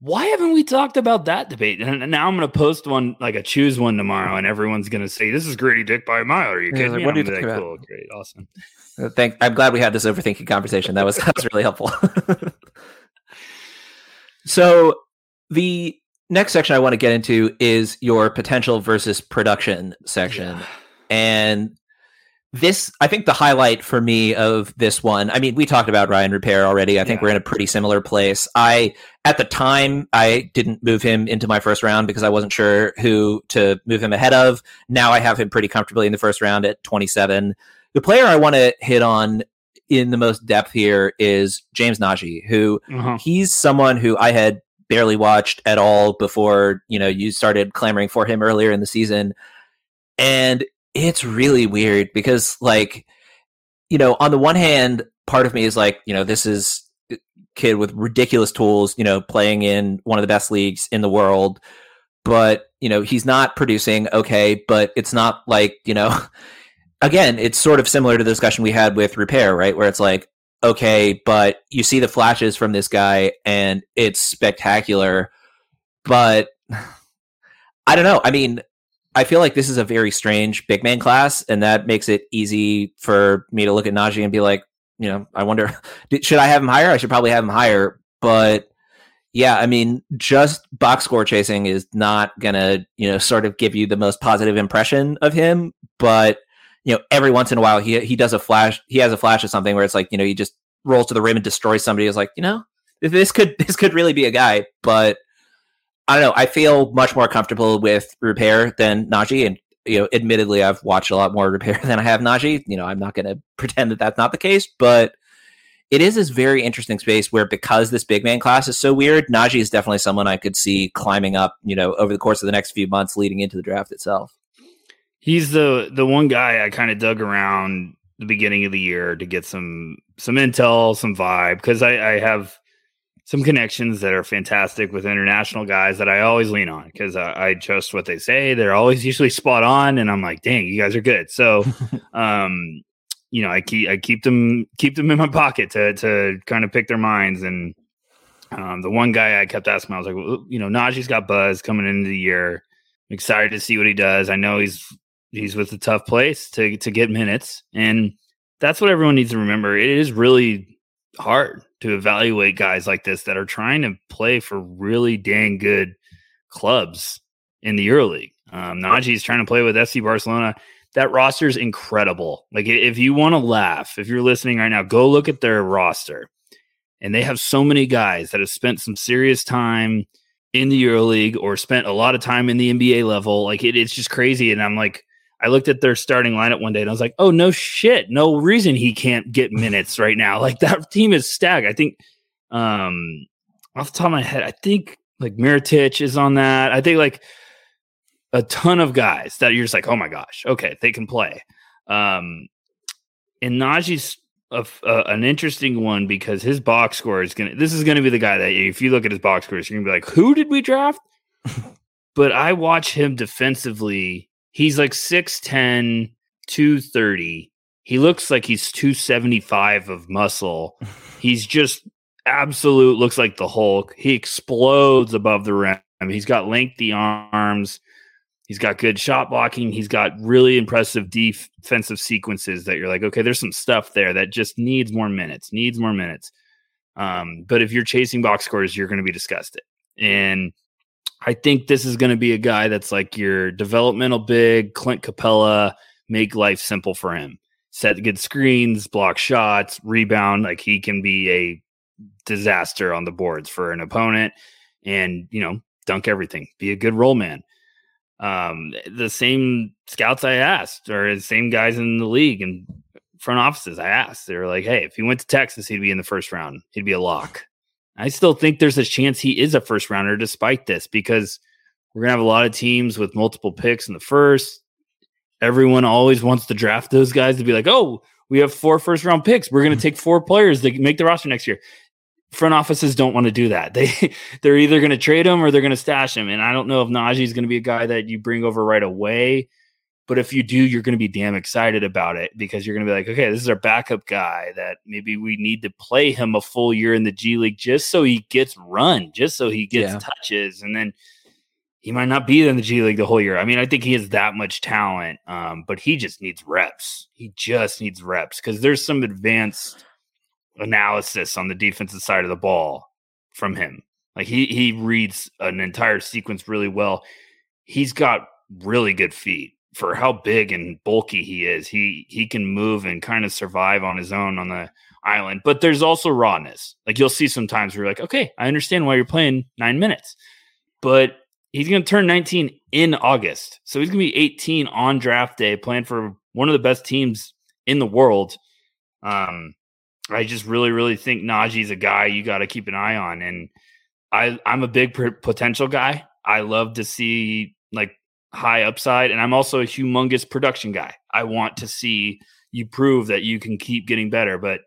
why haven't we talked about that debate? And now I'm going to post one, like a choose one tomorrow, and everyone's going to say, "This is Grady Dick by a mile." Are you kidding like, me? what do you I'm like, about? Cool, great, awesome. Uh, Thank. I'm glad we had this overthinking conversation. That was that was really helpful. so the next section I want to get into is your potential versus production section, Yeah. and this I think the highlight for me of this one. I mean, we talked about Rayan Rupert already. I think Yeah. we're in a pretty similar place. I at the time I didn't move him into my first round because I wasn't sure who to move him ahead of. Now I have him pretty comfortably in the first round at 27. The player I want to hit on in the most depth here is James Nnaji, who Uh-huh. he's someone who I had barely watched at all before, you know, you started clamoring for him earlier in the season. And it's really weird because like, you know, on the one hand, part of me is like, you know, this is kid with ridiculous tools, you know, playing in one of the best leagues in the world, but, you know, he's not producing okay, but it's not like, you know, again, it's sort of similar to the discussion we had with Rupert, right? Where it's like, okay, but you see the flashes from this guy and it's spectacular, but I don't know. I mean, I feel like this is a very strange big man class, and that makes it easy for me to look at Nnaji and be like, you know, I wonder, should I have him higher? I should probably have him higher, but yeah, I mean, just box score chasing is not gonna, you know, sort of give you the most positive impression of him. But you know, every once in a while, he he does a flash. He has a flash of something where it's like, you know, he just rolls to the rim and destroys somebody. Is like, you know, this could this could really be a guy. But I don't know. I feel much more comfortable with Rupert than Nnaji, and you know, admittedly, I've watched a lot more Rupert than I have Nnaji. You know, I'm not going to pretend that that's not the case, but it is this very interesting space where because this big man class is so weird, Nnaji is definitely someone I could see climbing up, you know, over the course of the next few months leading into the draft itself. He's the the one guy I kind of dug around the beginning of the year to get some some intel, some vibe because I, I have some connections that are fantastic with international guys that I always lean on because I, I trust what they say. They're always usually spot on, and I'm like, dang, you guys are good. So, um, you know, I keep I keep them keep them in my pocket to to kind of pick their minds. And um, the one guy I kept asking, I was like, well, you know, Nnaji's got buzz coming into the year. I'm excited to see what he does. I know he's he's with a tough place to to get minutes, and that's what everyone needs to remember. It is really hard to evaluate guys like this that are trying to play for really dang good clubs in the EuroLeague. Um, Nnaji's trying to play with FC Barcelona. That roster is incredible. Like if you want to laugh, if you're listening right now, go look at their roster, and they have so many guys that have spent some serious time in the EuroLeague or spent a lot of time in the NBA level. Like it, it's just crazy. And I'm like, I looked at their starting lineup one day and I was like, oh no shit, no reason he can't get minutes right now. Like that team is stacked. I think, um, off the top of my head, I think like Mirotic is on that. I think like a ton of guys that you're just like, oh my gosh, okay, they can play. Um, and Nnaji's a, a- an interesting one because his box score is gonna. This is gonna be the guy that if you look at his box scores, you're gonna be like, who did we draft? but I watch him defensively. He's like 6'10, 230. He looks like he's 275 of muscle. He's just absolute, looks like the Hulk. He explodes above the rim. He's got lengthy arms. He's got good shot blocking. He's got really impressive def- defensive sequences that you're like, okay, there's some stuff there that just needs more minutes, needs more minutes. Um, but if you're chasing box scores, you're going to be disgusted. And I think this is going to be a guy that's like your developmental big, Clint Capela, make life simple for him. Set good screens, block shots, rebound. Like he can be a disaster on the boards for an opponent and, you know, dunk everything, be a good roll man um, the same scouts I asked, or the same guys in the league and front offices I asked, they were like, "Hey, if he went to Texas, he'd be in the first round. He'd be a lock." I still think there's a chance he is a first rounder despite this because we're gonna have a lot of teams with multiple picks in the first. everyone always wants to draft those guys to be like, oh, we have four first round picks. We're going to mm-hmm. take four players that make the roster next year. Front offices don't want to do that. They they're either going to trade him or they're going to stash him. And I don't know if Nnaji is going to be a guy that you bring over right away. But if you do, you're going to be damn excited about it because you're going to be like, okay, this is our backup guy that maybe we need to play him a full year in the G League just so he gets run, just so he gets yeah. touches. And then he might not be in the G League the whole year. I mean, I think he has that much talent, um, but he just needs reps. He just needs reps because there's some advanced analysis on the defensive side of the ball from him. Like he he reads an entire sequence really well. He's got really good feet for how big and bulky he is. He he can move and kind of survive on his own on the island. But there's also rawness. Like you'll see sometimes where you're like, okay, I understand why you're playing nine minutes, but he's going to turn 19 in August. So he's going to be 18 on draft day, playing for one of the best teams in the world. Um, I just really, really think Nnaji's a guy you got to keep an eye on. And I, I'm a big potential guy. I love to see like high upside, and I'm also a humongous production guy. I want to see you prove that you can keep getting better. But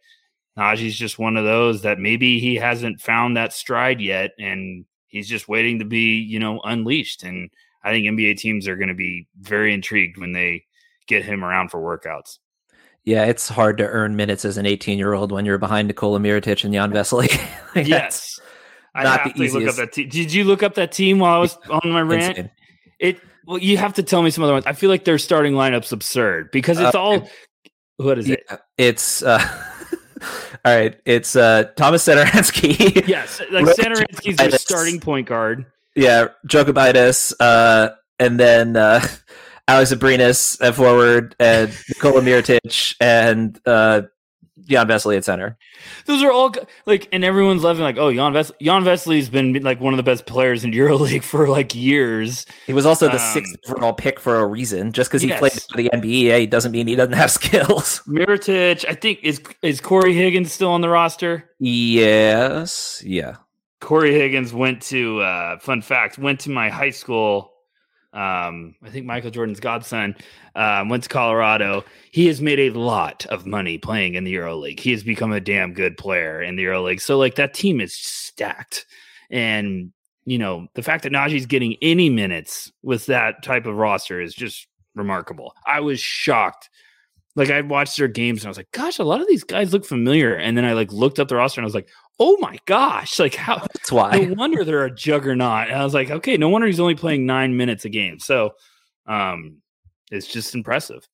Nnaji's just one of those that maybe he hasn't found that stride yet, and he's just waiting to be, you know, unleashed. And I think NBA teams are going to be very intrigued when they get him around for workouts. Yeah, it's hard to earn minutes as an 18 year old when you're behind Nikola Mirotic and Jan Vesely. yes. I not have the to easiest. look up that team. Did you look up that team while I was on my rant? It well, you have to tell me some other ones. I feel like their starting lineup's absurd because it's uh, all. What is yeah, it? It's uh, all right. It's uh, Thomas Satoransky. yes, like Satoransky's their starting point guard. Yeah, Jokubaitis, uh, and then uh, Alex Abrines at forward, and Nikola Mirotic, and uh, Jan Vesely at center. Those are all like, and everyone's laughing like, "Oh, Jan, Ves- Jan Vesely's been like one of the best players in EuroLeague for like years." He was also the um, sixth overall pick for a reason. Just because he yes. played for the NBA doesn't mean he doesn't have skills. Mirotic, I think is is Cory Higgins still on the roster? Yes, yeah. Cory Higgins went to uh, fun fact went to my high school um, I think Michael Jordan's godson um, went to Colorado. He has made a lot of money playing in the EuroLeague. He has become a damn good player in the EuroLeague. So like that team is stacked, and you know the fact that Nnaji's getting any minutes with that type of roster is just remarkable. I was shocked. Like I watched their games and I was like, gosh, a lot of these guys look familiar. And then I like looked up the roster and I was like, oh my gosh, like how that's why. No wonder they're a juggernaut. And I was like, okay, no wonder he's only playing nine minutes a game. So um it's just impressive.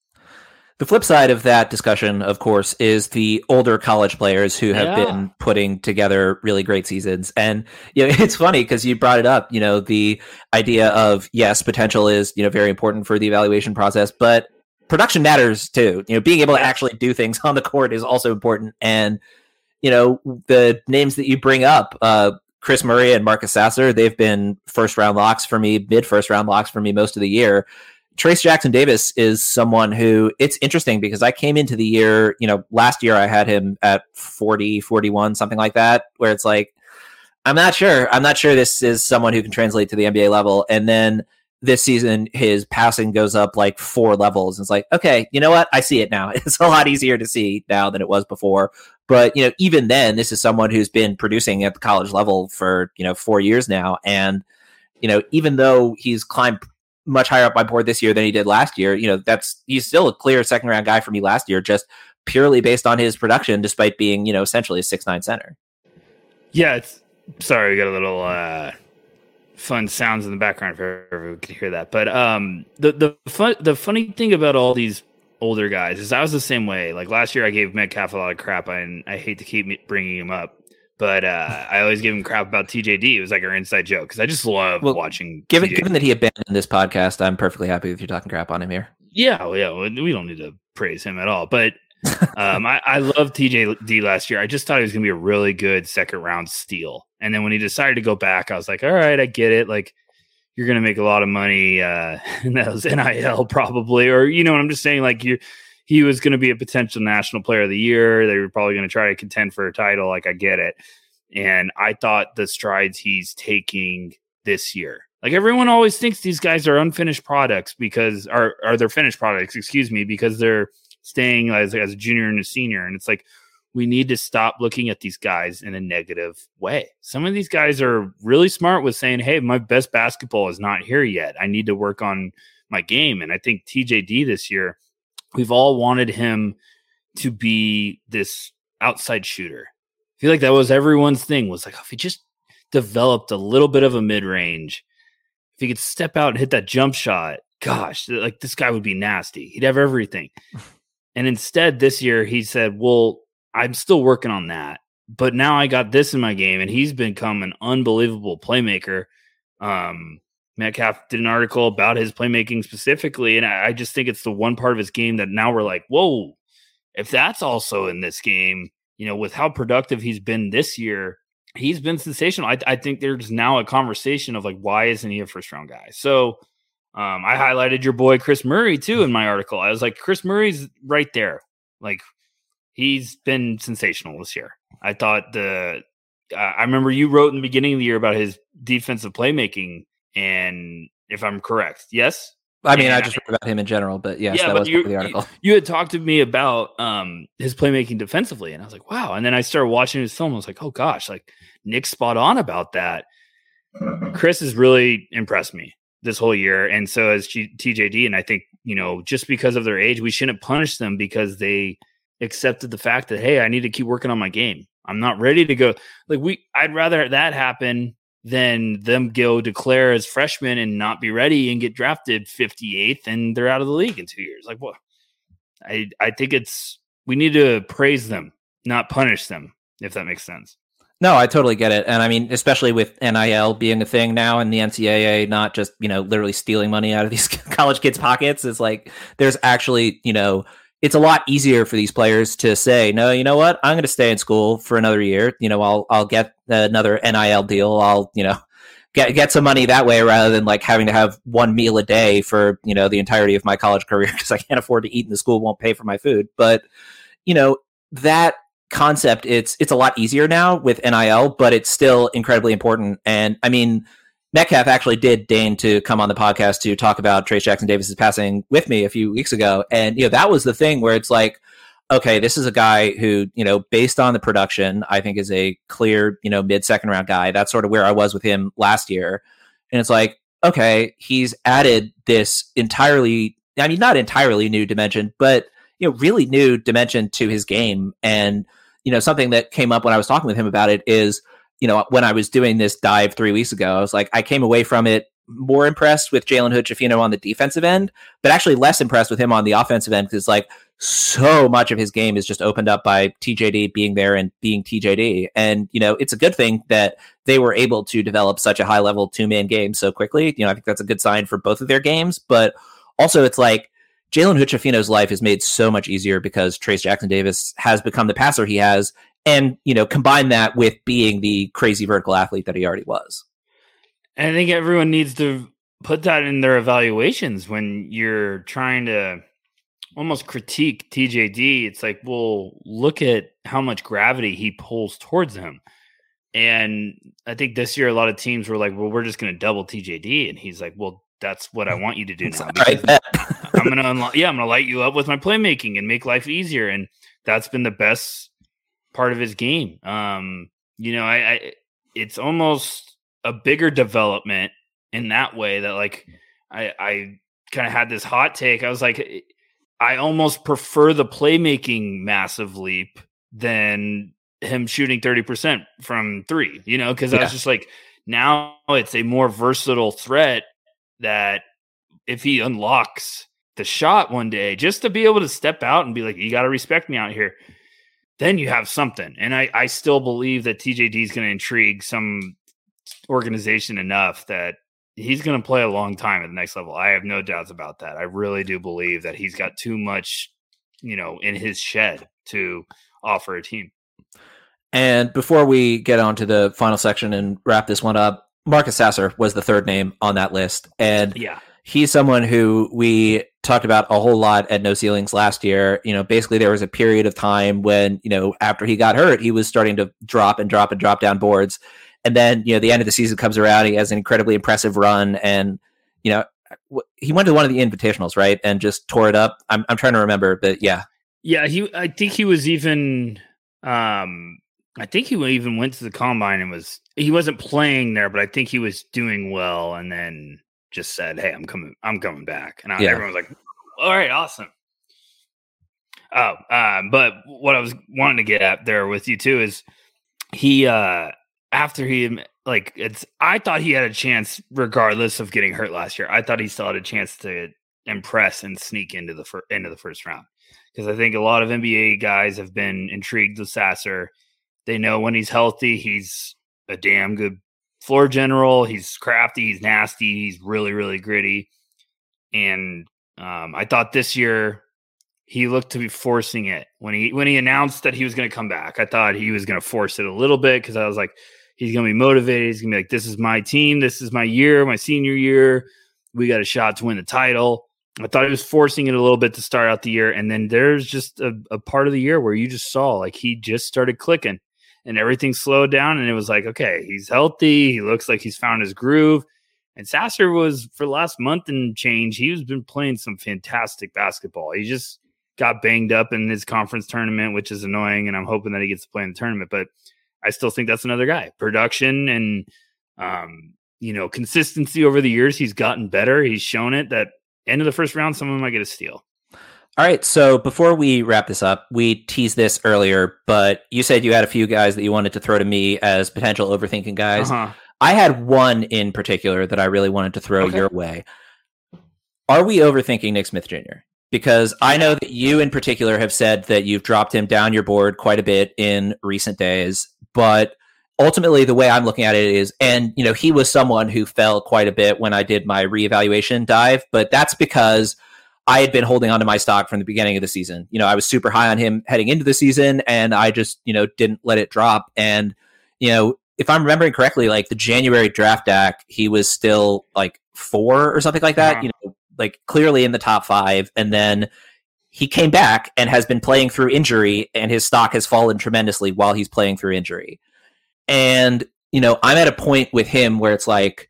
The flip side of that discussion, of course, is the older college players who have yeah. been putting together really great seasons. And you know, it's funny because you brought it up, you know, the idea of yes, potential is, you know, very important for the evaluation process, but production matters too. You know, being able to actually do things on the court is also important. And you know, the names that you bring up, uh, Kris Murray and Marcus Sasser, they've been first round locks for me, mid first round locks for me most of the year. Trayce Jackson-Davis is someone who it's interesting because I came into the year, you know, last year I had him at 40, 41, something like that, where it's like, I'm not sure. I'm not sure this is someone who can translate to the NBA level. And then this season his passing goes up like four levels. It's like, okay, you know what? I see it now. It's a lot easier to see now than it was before. But you know, even then, this is someone who's been producing at the college level for you know four years now, and you know, even though he's climbed much higher up my board this year than he did last year, you know, that's he's still a clear second round guy for me last year, just purely based on his production, despite being you know essentially a six nine center. Yeah, it's sorry, we got a little uh fun sounds in the background if everyone can hear that. But um, the the fun the funny thing about all these older guys is I was the same way. Like last year, I gave Metcalf a lot of crap, and I hate to keep bringing him up. But uh, I always give him crap about TJD. It was like our inside joke because I just love well, watching. Given, given that he abandoned this podcast, I'm perfectly happy with you talking crap on him here. Yeah, well, yeah, we don't need to praise him at all. But um, I, I love TJD last year. I just thought he was going to be a really good second round steal. And then when he decided to go back, I was like, all right, I get it. Like, you're going to make a lot of money. Uh, and that was NIL probably, or, you know what I'm just saying? Like, you, he was going to be a potential national player of the year. They were probably going to try to contend for a title. Like, I get it. And I thought the strides he's taking this year, Like everyone always thinks these guys are unfinished products because are are their finished products, excuse me, because they're staying as, as a junior and a senior. And it's like we need to stop looking at these guys in a negative way. Some of these guys are really smart with saying, Hey, my best basketball is not here yet. I need to work on my game. And I think TJD this year, we've all wanted him to be this outside shooter. I feel like that was everyone's thing was like, if he just developed a little bit of a mid range, if he could step out and hit that jump shot, gosh, like this guy would be nasty. He'd have everything. And instead, this year, he said, well, I'm still working on that. But now I got this in my game, and he's become an unbelievable playmaker. Um, Metcalf did an article about his playmaking specifically, and I, I just think it's the one part of his game that now we're like, whoa, if that's also in this game, you know, with how productive he's been this year, he's been sensational. I, I think there's now a conversation of like, why isn't he a first round guy? So um, I highlighted your boy Kris Murray too in my article. I was like, Kris Murray's right there. Like, he's been sensational this year. I thought the I remember you wrote in the beginning of the year about his defensive playmaking and if I'm correct. Yes? I mean, and I just wrote about him in general, but yes, yeah, that was you, the article. You, you, had talked to me about um, his playmaking defensively, and I was like, wow. And then I started watching his film. I was like, oh gosh, like Nick's spot on about that. Kris has really impressed me this whole year, and so has G- TJD. And I think you know, just because of their age, we shouldn't punish them because they accepted the fact that hey, I need to keep working on my game. I'm not ready to go. Like we, I'd rather that happen than them go declare as freshmen and not be ready and get drafted 58th and they're out of the league in two years. Like what? I I think it's we need to praise them, not punish them, if that makes sense. No, I totally get it. And I mean, especially with NIL being a thing now and the NCAA not just, you know, literally stealing money out of these college kids' pockets, it's like there's actually, you know, it's a lot easier for these players to say, no, you know what, I'm going to stay in school for another year. You know, I'll I'll get another NIL deal. I'll you know get get some money that way rather than like having to have one meal a day for you know the entirety of my college career because I can't afford to eat and the school won't pay for my food. But you know that concept it's it's a lot easier now with NIL, but it's still incredibly important. And I mean Metcalf actually did deign to come on the podcast to talk about Trayce Jackson-Davis's passing with me a few weeks ago, and you know that was the thing where it's like, okay, this is a guy who you know, based on the production, I think is a clear you know mid second round guy. That's sort of where I was with him last year, and it's like, okay, he's added this entirely, I mean, not entirely new dimension, but you know, really new dimension to his game, and you know, something that came up when I was talking with him about it is you know, when I was doing this dive three weeks ago, I was like, I came away from it more impressed with Jalen Hood-Schifino on the defensive end, but actually less impressed with him on the offensive end because like so much of his game is just opened up by TJD being there and being TJD. And, you know, it's a good thing that they were able to develop such a high level two man game so quickly. You know, I think that's a good sign for both of their games, but also it's like Jalen Hood-Schifino's life is made so much easier because Trayce Jackson-Davis has become the passer he has and you know combine that with being the crazy vertical athlete that he already was and i think everyone needs to put that in their evaluations when you're trying to almost critique tjd it's like well look at how much gravity he pulls towards him and i think this year a lot of teams were like well we're just going to double tjd and he's like well that's what I want you to do now. Right, I'm gonna unlo- yeah, I'm gonna light you up with my playmaking and make life easier. And that's been the best part of his game. Um, you know, I, I it's almost a bigger development in that way that like I I kind of had this hot take. I was like I almost prefer the playmaking massive leap than him shooting 30% from 3, you know, cuz yeah. I was just like now it's a more versatile threat that if he unlocks the shot one day just to be able to step out and be like you got to respect me out here then you have something. And I, I still believe that TJD is going to intrigue some organization enough that he's going to play a long time at the next level. I have no doubts about that. I really do believe that he's got too much, you know, in his shed to offer a team. And before we get on to the final section and wrap this one up, Marcus Sasser was the third name on that list. And yeah, he's someone who we talked about a whole lot at No Ceilings last year. You know, basically there was a period of time when, you know, after he got hurt, he was starting to drop and drop and drop down boards. And then, you know, the end of the season comes around. He has an incredibly impressive run. And, you know, he went to one of the invitationals, right? And just tore it up. I'm, I'm trying to remember, but yeah. Yeah. He, I think he was even, um, I think he even went to the combine and was, he wasn't playing there, but I think he was doing well. And then just said, Hey, I'm coming, I'm coming back. And I, yeah. everyone was like, all right, awesome. Oh, um, but what I was wanting to get at there with you too is he uh after he like it's I thought he had a chance regardless of getting hurt last year. I thought he still had a chance to impress and sneak into the fir- into the first round because I think a lot of NBA guys have been intrigued with Sasser. They know when he's healthy, he's a damn good floor general. He's crafty, he's nasty, he's really really gritty. And um, I thought this year he looked to be forcing it when he when he announced that he was going to come back. I thought he was going to force it a little bit because I was like, he's going to be motivated. He's going to be like, this is my team. This is my year, my senior year. We got a shot to win the title. I thought he was forcing it a little bit to start out the year, and then there's just a, a part of the year where you just saw like he just started clicking, and everything slowed down, and it was like, okay, he's healthy. He looks like he's found his groove. And Sasser was for the last month and change, he has been playing some fantastic basketball. He just got banged up in his conference tournament, which is annoying. And I'm hoping that he gets to play in the tournament. But I still think that's another guy. Production and um, you know, consistency over the years, he's gotten better. He's shown it that end of the first round, someone might get a steal. All right. So before we wrap this up, we teased this earlier, but you said you had a few guys that you wanted to throw to me as potential overthinking guys. Uh-huh. I had one in particular that I really wanted to throw okay. your way. Are we overthinking Nick Smith Jr.? because I know that you in particular have said that you've dropped him down your board quite a bit in recent days, but ultimately the way I'm looking at it is and you know he was someone who fell quite a bit when I did my reevaluation dive, but that's because I had been holding onto my stock from the beginning of the season. You know, I was super high on him heading into the season and I just, you know, didn't let it drop and you know, if I'm remembering correctly, like the January draft deck, he was still like 4 or something like that, uh-huh. you know, like clearly in the top five, and then he came back and has been playing through injury, and his stock has fallen tremendously while he's playing through injury. And you know, I'm at a point with him where it's like,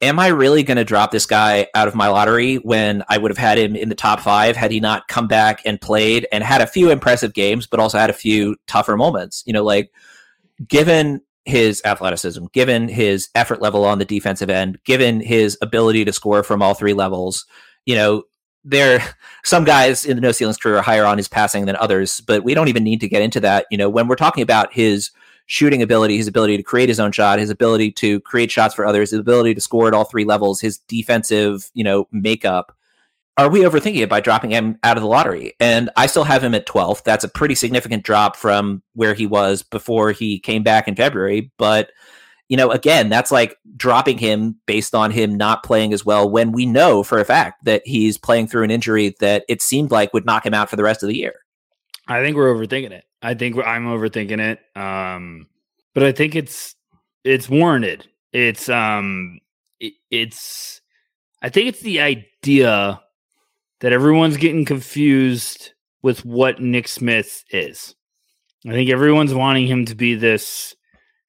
am I really going to drop this guy out of my lottery when I would have had him in the top five had he not come back and played and had a few impressive games, but also had a few tougher moments? You know, like given his athleticism, given his effort level on the defensive end, given his ability to score from all three levels, you know, there some guys in the no ceilings crew are higher on his passing than others, but we don't even need to get into that. You know, when we're talking about his shooting ability, his ability to create his own shot, his ability to create shots for others, his ability to score at all three levels, his defensive, you know, makeup, are we overthinking it by dropping him out of the lottery? And I still have him at 12th. That's a pretty significant drop from where he was before he came back in February. But, you know, again, that's like dropping him based on him not playing as well when we know for a fact that he's playing through an injury that it seemed like would knock him out for the rest of the year. I think we're overthinking it. I think I'm overthinking it. Um, but I think it's it's warranted. It's um it, it's I think it's the idea that everyone's getting confused with what Nick Smith is. I think everyone's wanting him to be this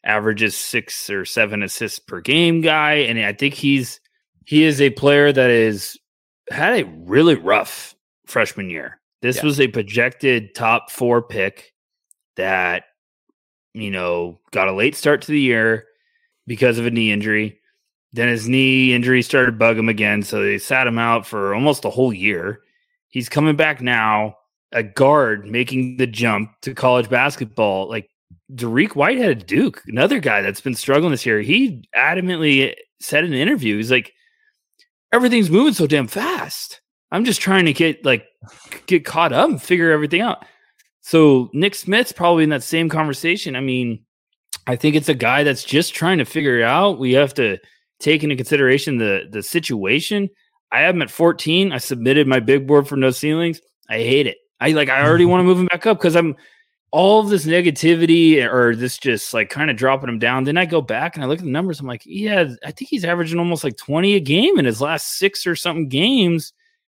averages six or seven assists per game guy, and I think he's he is a player that is had a really rough freshman year. This yeah. was a projected top four pick that you know got a late start to the year because of a knee injury. Then his knee injury started bug him again, so they sat him out for almost a whole year. He's coming back now, a guard making the jump to college basketball. Like Dariq Whitehead Duke, another guy that's been struggling this year. He adamantly said in an interview, he's like, everything's moving so damn fast. I'm just trying to get like get caught up and figure everything out. So Nick Smith's probably in that same conversation. I mean, I think it's a guy that's just trying to figure it out. We have to take into consideration the the situation. I have him at 14. I submitted my big board for no ceilings. I hate it. I like I already want to move him back up because I'm all of this negativity or this just like kind of dropping him down. Then I go back and I look at the numbers. I'm like, yeah, I think he's averaging almost like 20 a game in his last six or something games.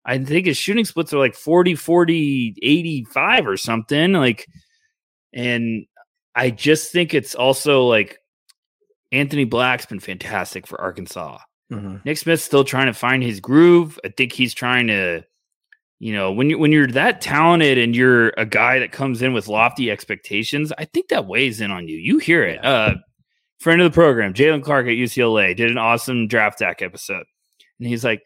I think his shooting splits are like 40, 40, 85 or something. Like, and I just think it's also like Anthony Black's been fantastic for Arkansas. Mm-hmm. Nick Smith's still trying to find his groove. I think he's trying to, you know, when you when you're that talented and you're a guy that comes in with lofty expectations, I think that weighs in on you. You hear it. Uh, friend of the program, Jaylen Clark at UCLA, did an awesome draft deck episode, and he's like,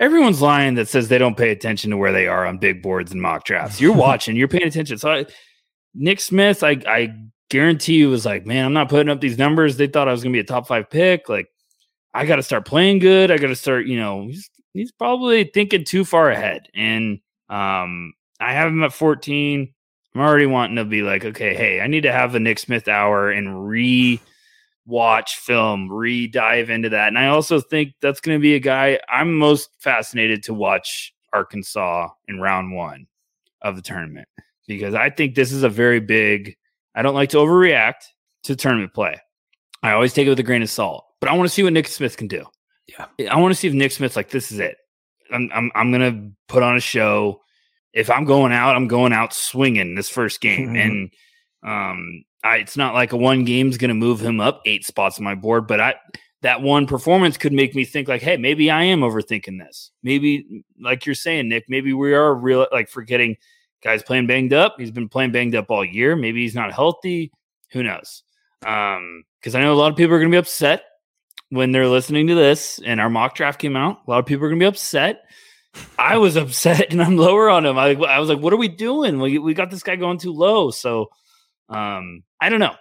everyone's lying that says they don't pay attention to where they are on big boards and mock drafts. You're watching, you're paying attention. So I, Nick Smith, I I guarantee you was like, man, I'm not putting up these numbers. They thought I was gonna be a top five pick. Like I got to start playing good. I got to start, you know, he's, he's probably thinking too far ahead. And um, I have him at 14. I'm already wanting to be like, okay, hey, I need to have a Nick Smith hour and re watch film, re dive into that. And I also think that's going to be a guy I'm most fascinated to watch Arkansas in round one of the tournament because I think this is a very big, I don't like to overreact to tournament play. I always take it with a grain of salt but I want to see what Nick Smith can do. Yeah, I want to see if Nick Smith's like, this is it. I'm I'm I'm gonna put on a show. If I'm going out, I'm going out swinging this first game, mm-hmm. and um, I, it's not like a one game's gonna move him up eight spots on my board, but I that one performance could make me think like, hey, maybe I am overthinking this. Maybe, like you're saying, Nick, maybe we are real like forgetting guys playing banged up. He's been playing banged up all year. Maybe he's not healthy. Who knows? Um, because I know a lot of people are going to be upset when they're listening to this and our mock draft came out. A lot of people are going to be upset. I was upset and I'm lower on him. I, I was like, what are we doing? We, we got this guy going too low. So um, I don't know.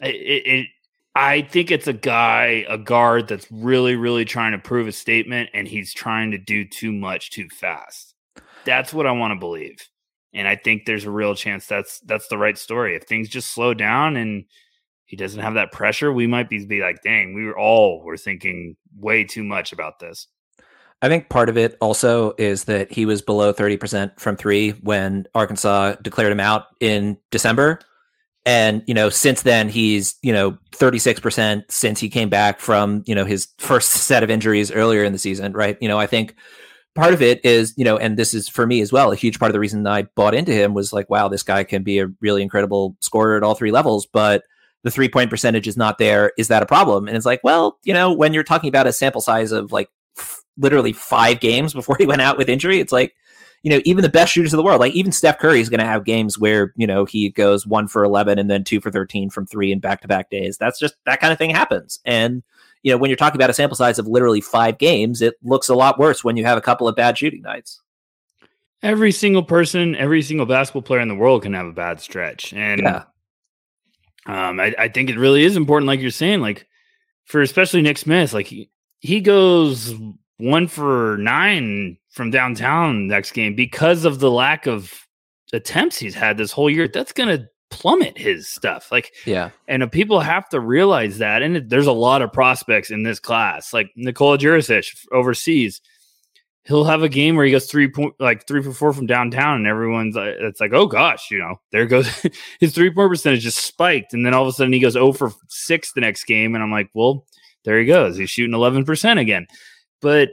It, it, I think it's a guy, a guard that's really, really trying to prove a statement and he's trying to do too much too fast. That's what I want to believe. And I think there's a real chance that's that's the right story. If things just slow down and he doesn't have that pressure, we might be, be like, dang, we were all were thinking way too much about this. I think part of it also is that he was below 30% from three when Arkansas declared him out in December. And, you know, since then he's, you know, 36% since he came back from, you know, his first set of injuries earlier in the season, right? You know, I think part of it is, you know, and this is for me as well, a huge part of the reason I bought into him was like, wow, this guy can be a really incredible scorer at all three levels. But the three point percentage is not there. Is that a problem? And it's like, well, you know, when you're talking about a sample size of like f- literally five games before he went out with injury, it's like, you know, even the best shooters of the world, like even Steph Curry is going to have games where, you know, he goes one for 11 and then two for 13 from three in back to back days. That's just that kind of thing happens. And, you know, when you're talking about a sample size of literally five games, it looks a lot worse when you have a couple of bad shooting nights. Every single person, every single basketball player in the world can have a bad stretch. And yeah um, I, I think it really is important, like you're saying, like for especially Nick Smith, like he, he goes one for nine from downtown next game because of the lack of attempts he's had this whole year. That's gonna plummet his stuff. Like, yeah, and uh, people have to realize that. And there's a lot of prospects in this class, like Nikola Jurisic overseas he'll have a game where he goes three point like three for four from downtown, and everyone's like, it's like, oh gosh, you know, there goes his three point percentage just spiked, and then all of a sudden he goes oh for six the next game, and I'm like, well, there he goes, he's shooting eleven percent again, but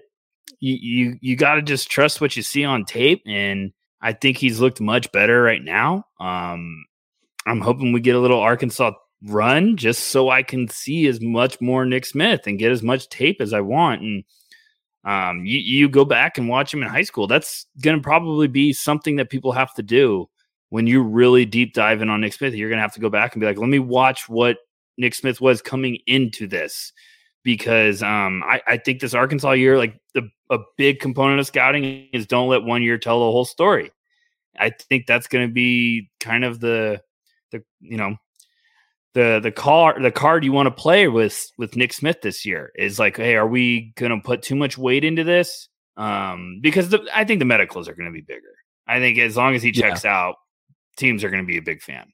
you you you got to just trust what you see on tape, and I think he's looked much better right now. Um, I'm hoping we get a little Arkansas run just so I can see as much more Nick Smith and get as much tape as I want, and um, you, you go back and watch him in high school. That's going to probably be something that people have to do when you really deep dive in on Nick Smith. You're going to have to go back and be like, let me watch what Nick Smith was coming into this. Because um, I, I think this Arkansas year, like the a big component of scouting is don't let one year tell the whole story. I think that's going to be kind of the the you know the the card the card you want to play with with Nick Smith this year is like, hey, are we going to put too much weight into this? Um, because the, I think the medicals are going to be bigger. I think as long as he checks yeah. out, teams are going to be a big fan.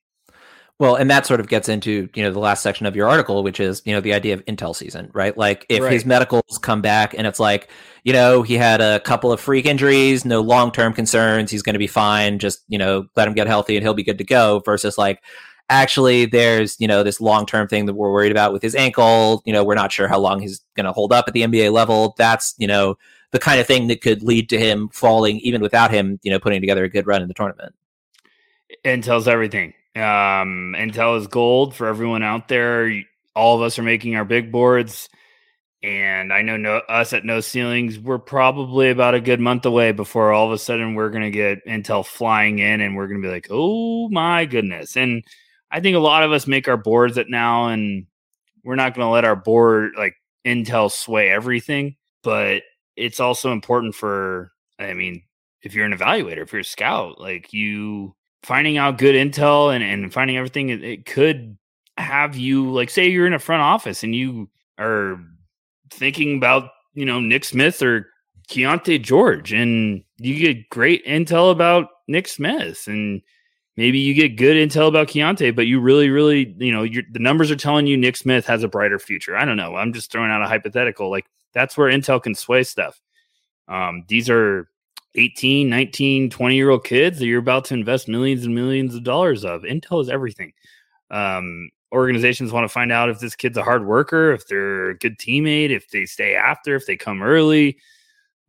Well, and that sort of gets into you know the last section of your article, which is you know the idea of intel season, right? Like if right. his medicals come back and it's like you know he had a couple of freak injuries, no long term concerns, he's going to be fine. Just you know let him get healthy and he'll be good to go. Versus like actually there's you know this long term thing that we're worried about with his ankle you know we're not sure how long he's going to hold up at the nba level that's you know the kind of thing that could lead to him falling even without him you know putting together a good run in the tournament intel's everything um intel is gold for everyone out there all of us are making our big boards. And I know no, us at No Ceilings, we're probably about a good month away before all of a sudden we're going to get Intel flying in and we're going to be like, oh my goodness. And I think a lot of us make our boards at now and we're not going to let our board, like Intel, sway everything. But it's also important for, I mean, if you're an evaluator, if you're a scout, like you finding out good intel and, and finding everything, it, it could have you, like, say you're in a front office and you are thinking about, you know, Nick Smith or Keyonte George, and you get great intel about Nick Smith, and maybe you get good intel about Keyonte, but you really, really, you know, the numbers are telling you Nick Smith has a brighter future. I don't know. I'm just throwing out a hypothetical. Like that's where intel can sway stuff. Um, these are 18, 19, 20 year old kids that you're about to invest millions and millions of dollars of. Intel is everything. Um, organizations want to find out if this kid's a hard worker, if they're a good teammate, if they stay after, if they come early,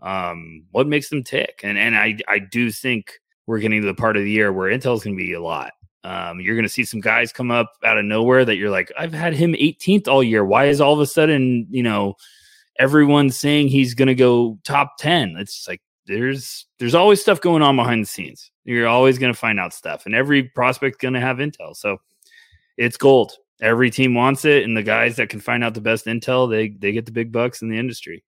um, what makes them tick. And and I I do think we're getting to the part of the year where Intel's going to be a lot. Um, you're going to see some guys come up out of nowhere that you're like, I've had him 18th all year. Why is all of a sudden, you know, everyone saying he's going to go top 10? It's like there's there's always stuff going on behind the scenes. You're always going to find out stuff, and every prospect going to have intel. So it's gold. Every team wants it, and the guys that can find out the best intel, they they get the big bucks in the industry.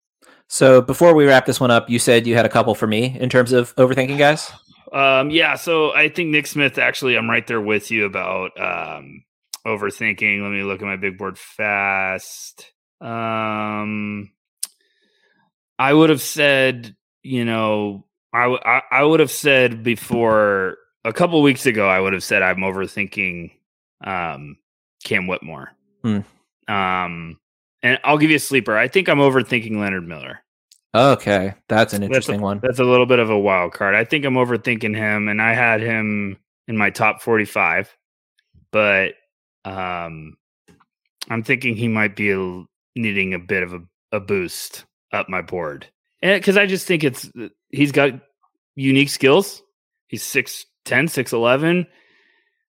So before we wrap this one up, you said you had a couple for me in terms of overthinking guys. Um, yeah, so I think Nick Smith. Actually, I'm right there with you about um, overthinking. Let me look at my big board fast. Um, I would have said, you know, I, w- I, I would have said before a couple weeks ago, I would have said I'm overthinking um, Cam Whitmore. Hmm. Um, and I'll give you a sleeper. I think I'm overthinking Leonard Miller. Okay, that's an interesting that's a, one. That's a little bit of a wild card. I think I'm overthinking him, and I had him in my top 45, but um, I'm thinking he might be a, needing a bit of a, a boost up my board, because I just think it's he's got unique skills. He's 6'10", 6'11",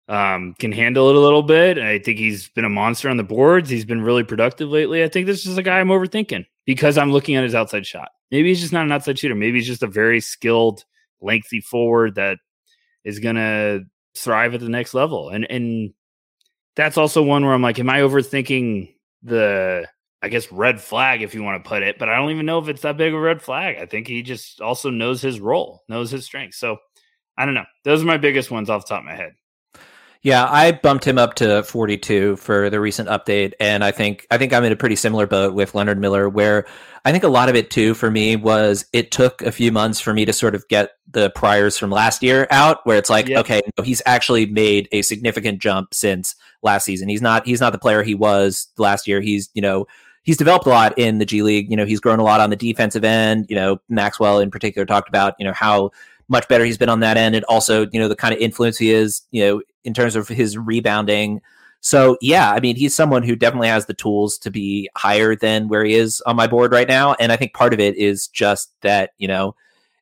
um, can handle it a little bit. I think he's been a monster on the boards. He's been really productive lately. I think this is a guy I'm overthinking because I'm looking at his outside shot. Maybe he's just not an outside shooter. Maybe he's just a very skilled, lengthy forward that is going to thrive at the next level. And and that's also one where I'm like, am I overthinking the I guess red flag if you want to put it, but I don't even know if it's that big of a red flag. I think he just also knows his role, knows his strengths. So I don't know. Those are my biggest ones off the top of my head. Yeah, I bumped him up to 42 for the recent update, and I think I think I'm in a pretty similar boat with Leonard Miller, where I think a lot of it too for me was it took a few months for me to sort of get the priors from last year out, where it's like, okay, no, he's actually made a significant jump since last season. He's not he's not the player he was last year. He's you know he's developed a lot in the G League. You know, he's grown a lot on the defensive end. You know, Maxwell in particular talked about you know how much better he's been on that end, and also you know the kind of influence he is. You know, in terms of his rebounding. So yeah, I mean, he's someone who definitely has the tools to be higher than where he is on my board right now. And I think part of it is just that, you know,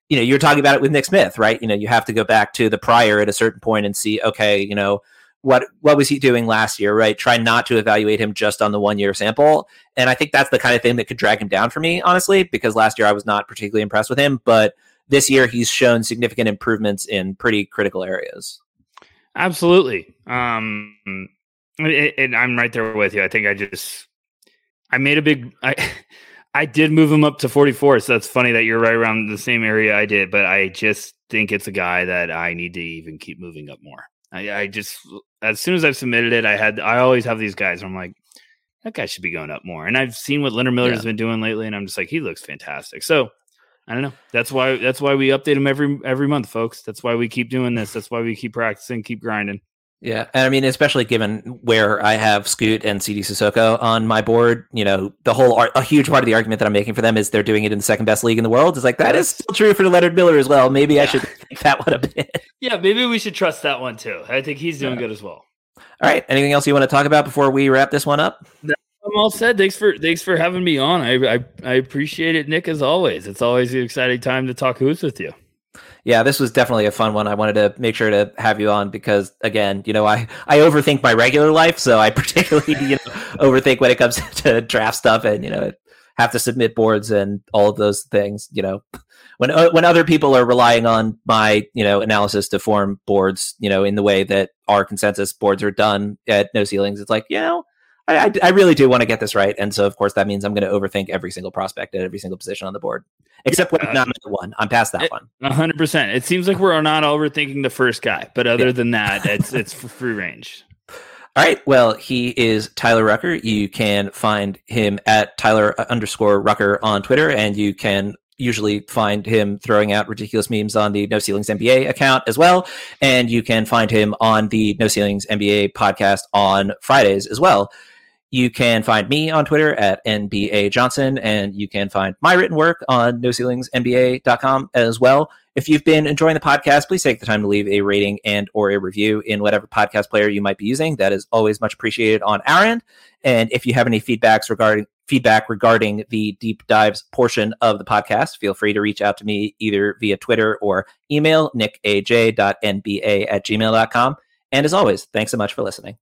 you know, you're talking about it with Nick Smith, right? You know, you have to go back to the prior at a certain point and see, okay, you know, what what was he doing last year, right? Try not to evaluate him just on the one year sample. And I think that's the kind of thing that could drag him down for me, honestly, because last year I was not particularly impressed with him, but this year he's shown significant improvements in pretty critical areas. Absolutely. Um, and I'm right there with you. I think I just I made a big I I did move him up to 44. So that's funny that you're right around the same area I did, but I just think it's a guy that I need to even keep moving up more. I, I just as soon as I've submitted it, I had I always have these guys. I'm like, that guy should be going up more. And I've seen what Leonard Miller yeah. has been doing lately, and I'm just like, he looks fantastic. So I don't know. That's why that's why we update him every every month, folks. That's why we keep doing this. That's why we keep practicing, keep grinding. Yeah, and I mean, especially given where I have Scoot and Sidy Cissoko on my board, you know, the whole a huge part of the argument that I'm making for them is they're doing it in the second best league in the world. It's like that is still true for Leonard Miller as well. Maybe yeah. I should think that one a bit. Yeah, maybe we should trust that one too. I think he's doing yeah. good as well. All right. Anything else you want to talk about before we wrap this one up? No, I'm all said. Thanks for thanks for having me on. I, I I appreciate it, Nick. As always, it's always an exciting time to talk hoops with you. Yeah, this was definitely a fun one. I wanted to make sure to have you on because, again, you know, I, I overthink my regular life, so I particularly you know, overthink when it comes to draft stuff, and you know, have to submit boards and all of those things. You know, when uh, when other people are relying on my you know analysis to form boards, you know, in the way that our consensus boards are done at No Ceilings, it's like you know. I, I really do want to get this right, and so of course that means I'm going to overthink every single prospect at every single position on the board, except when I'm one. I'm past that one. hundred percent. It seems like we're not overthinking the first guy, but other yeah. than that, it's it's free range. All right. Well, he is Tyler Rucker. You can find him at Tyler uh, underscore Rucker on Twitter, and you can usually find him throwing out ridiculous memes on the No Ceilings NBA account as well. And you can find him on the No Ceilings NBA podcast on Fridays as well. You can find me on Twitter at NBA Johnson, and you can find my written work on NoCeilingsNBA.com as well. If you've been enjoying the podcast, please take the time to leave a rating and or a review in whatever podcast player you might be using. That is always much appreciated on our end. And if you have any feedbacks regarding feedback regarding the deep dives portion of the podcast, feel free to reach out to me either via Twitter or email nickaj.nba at gmail.com. And as always, thanks so much for listening.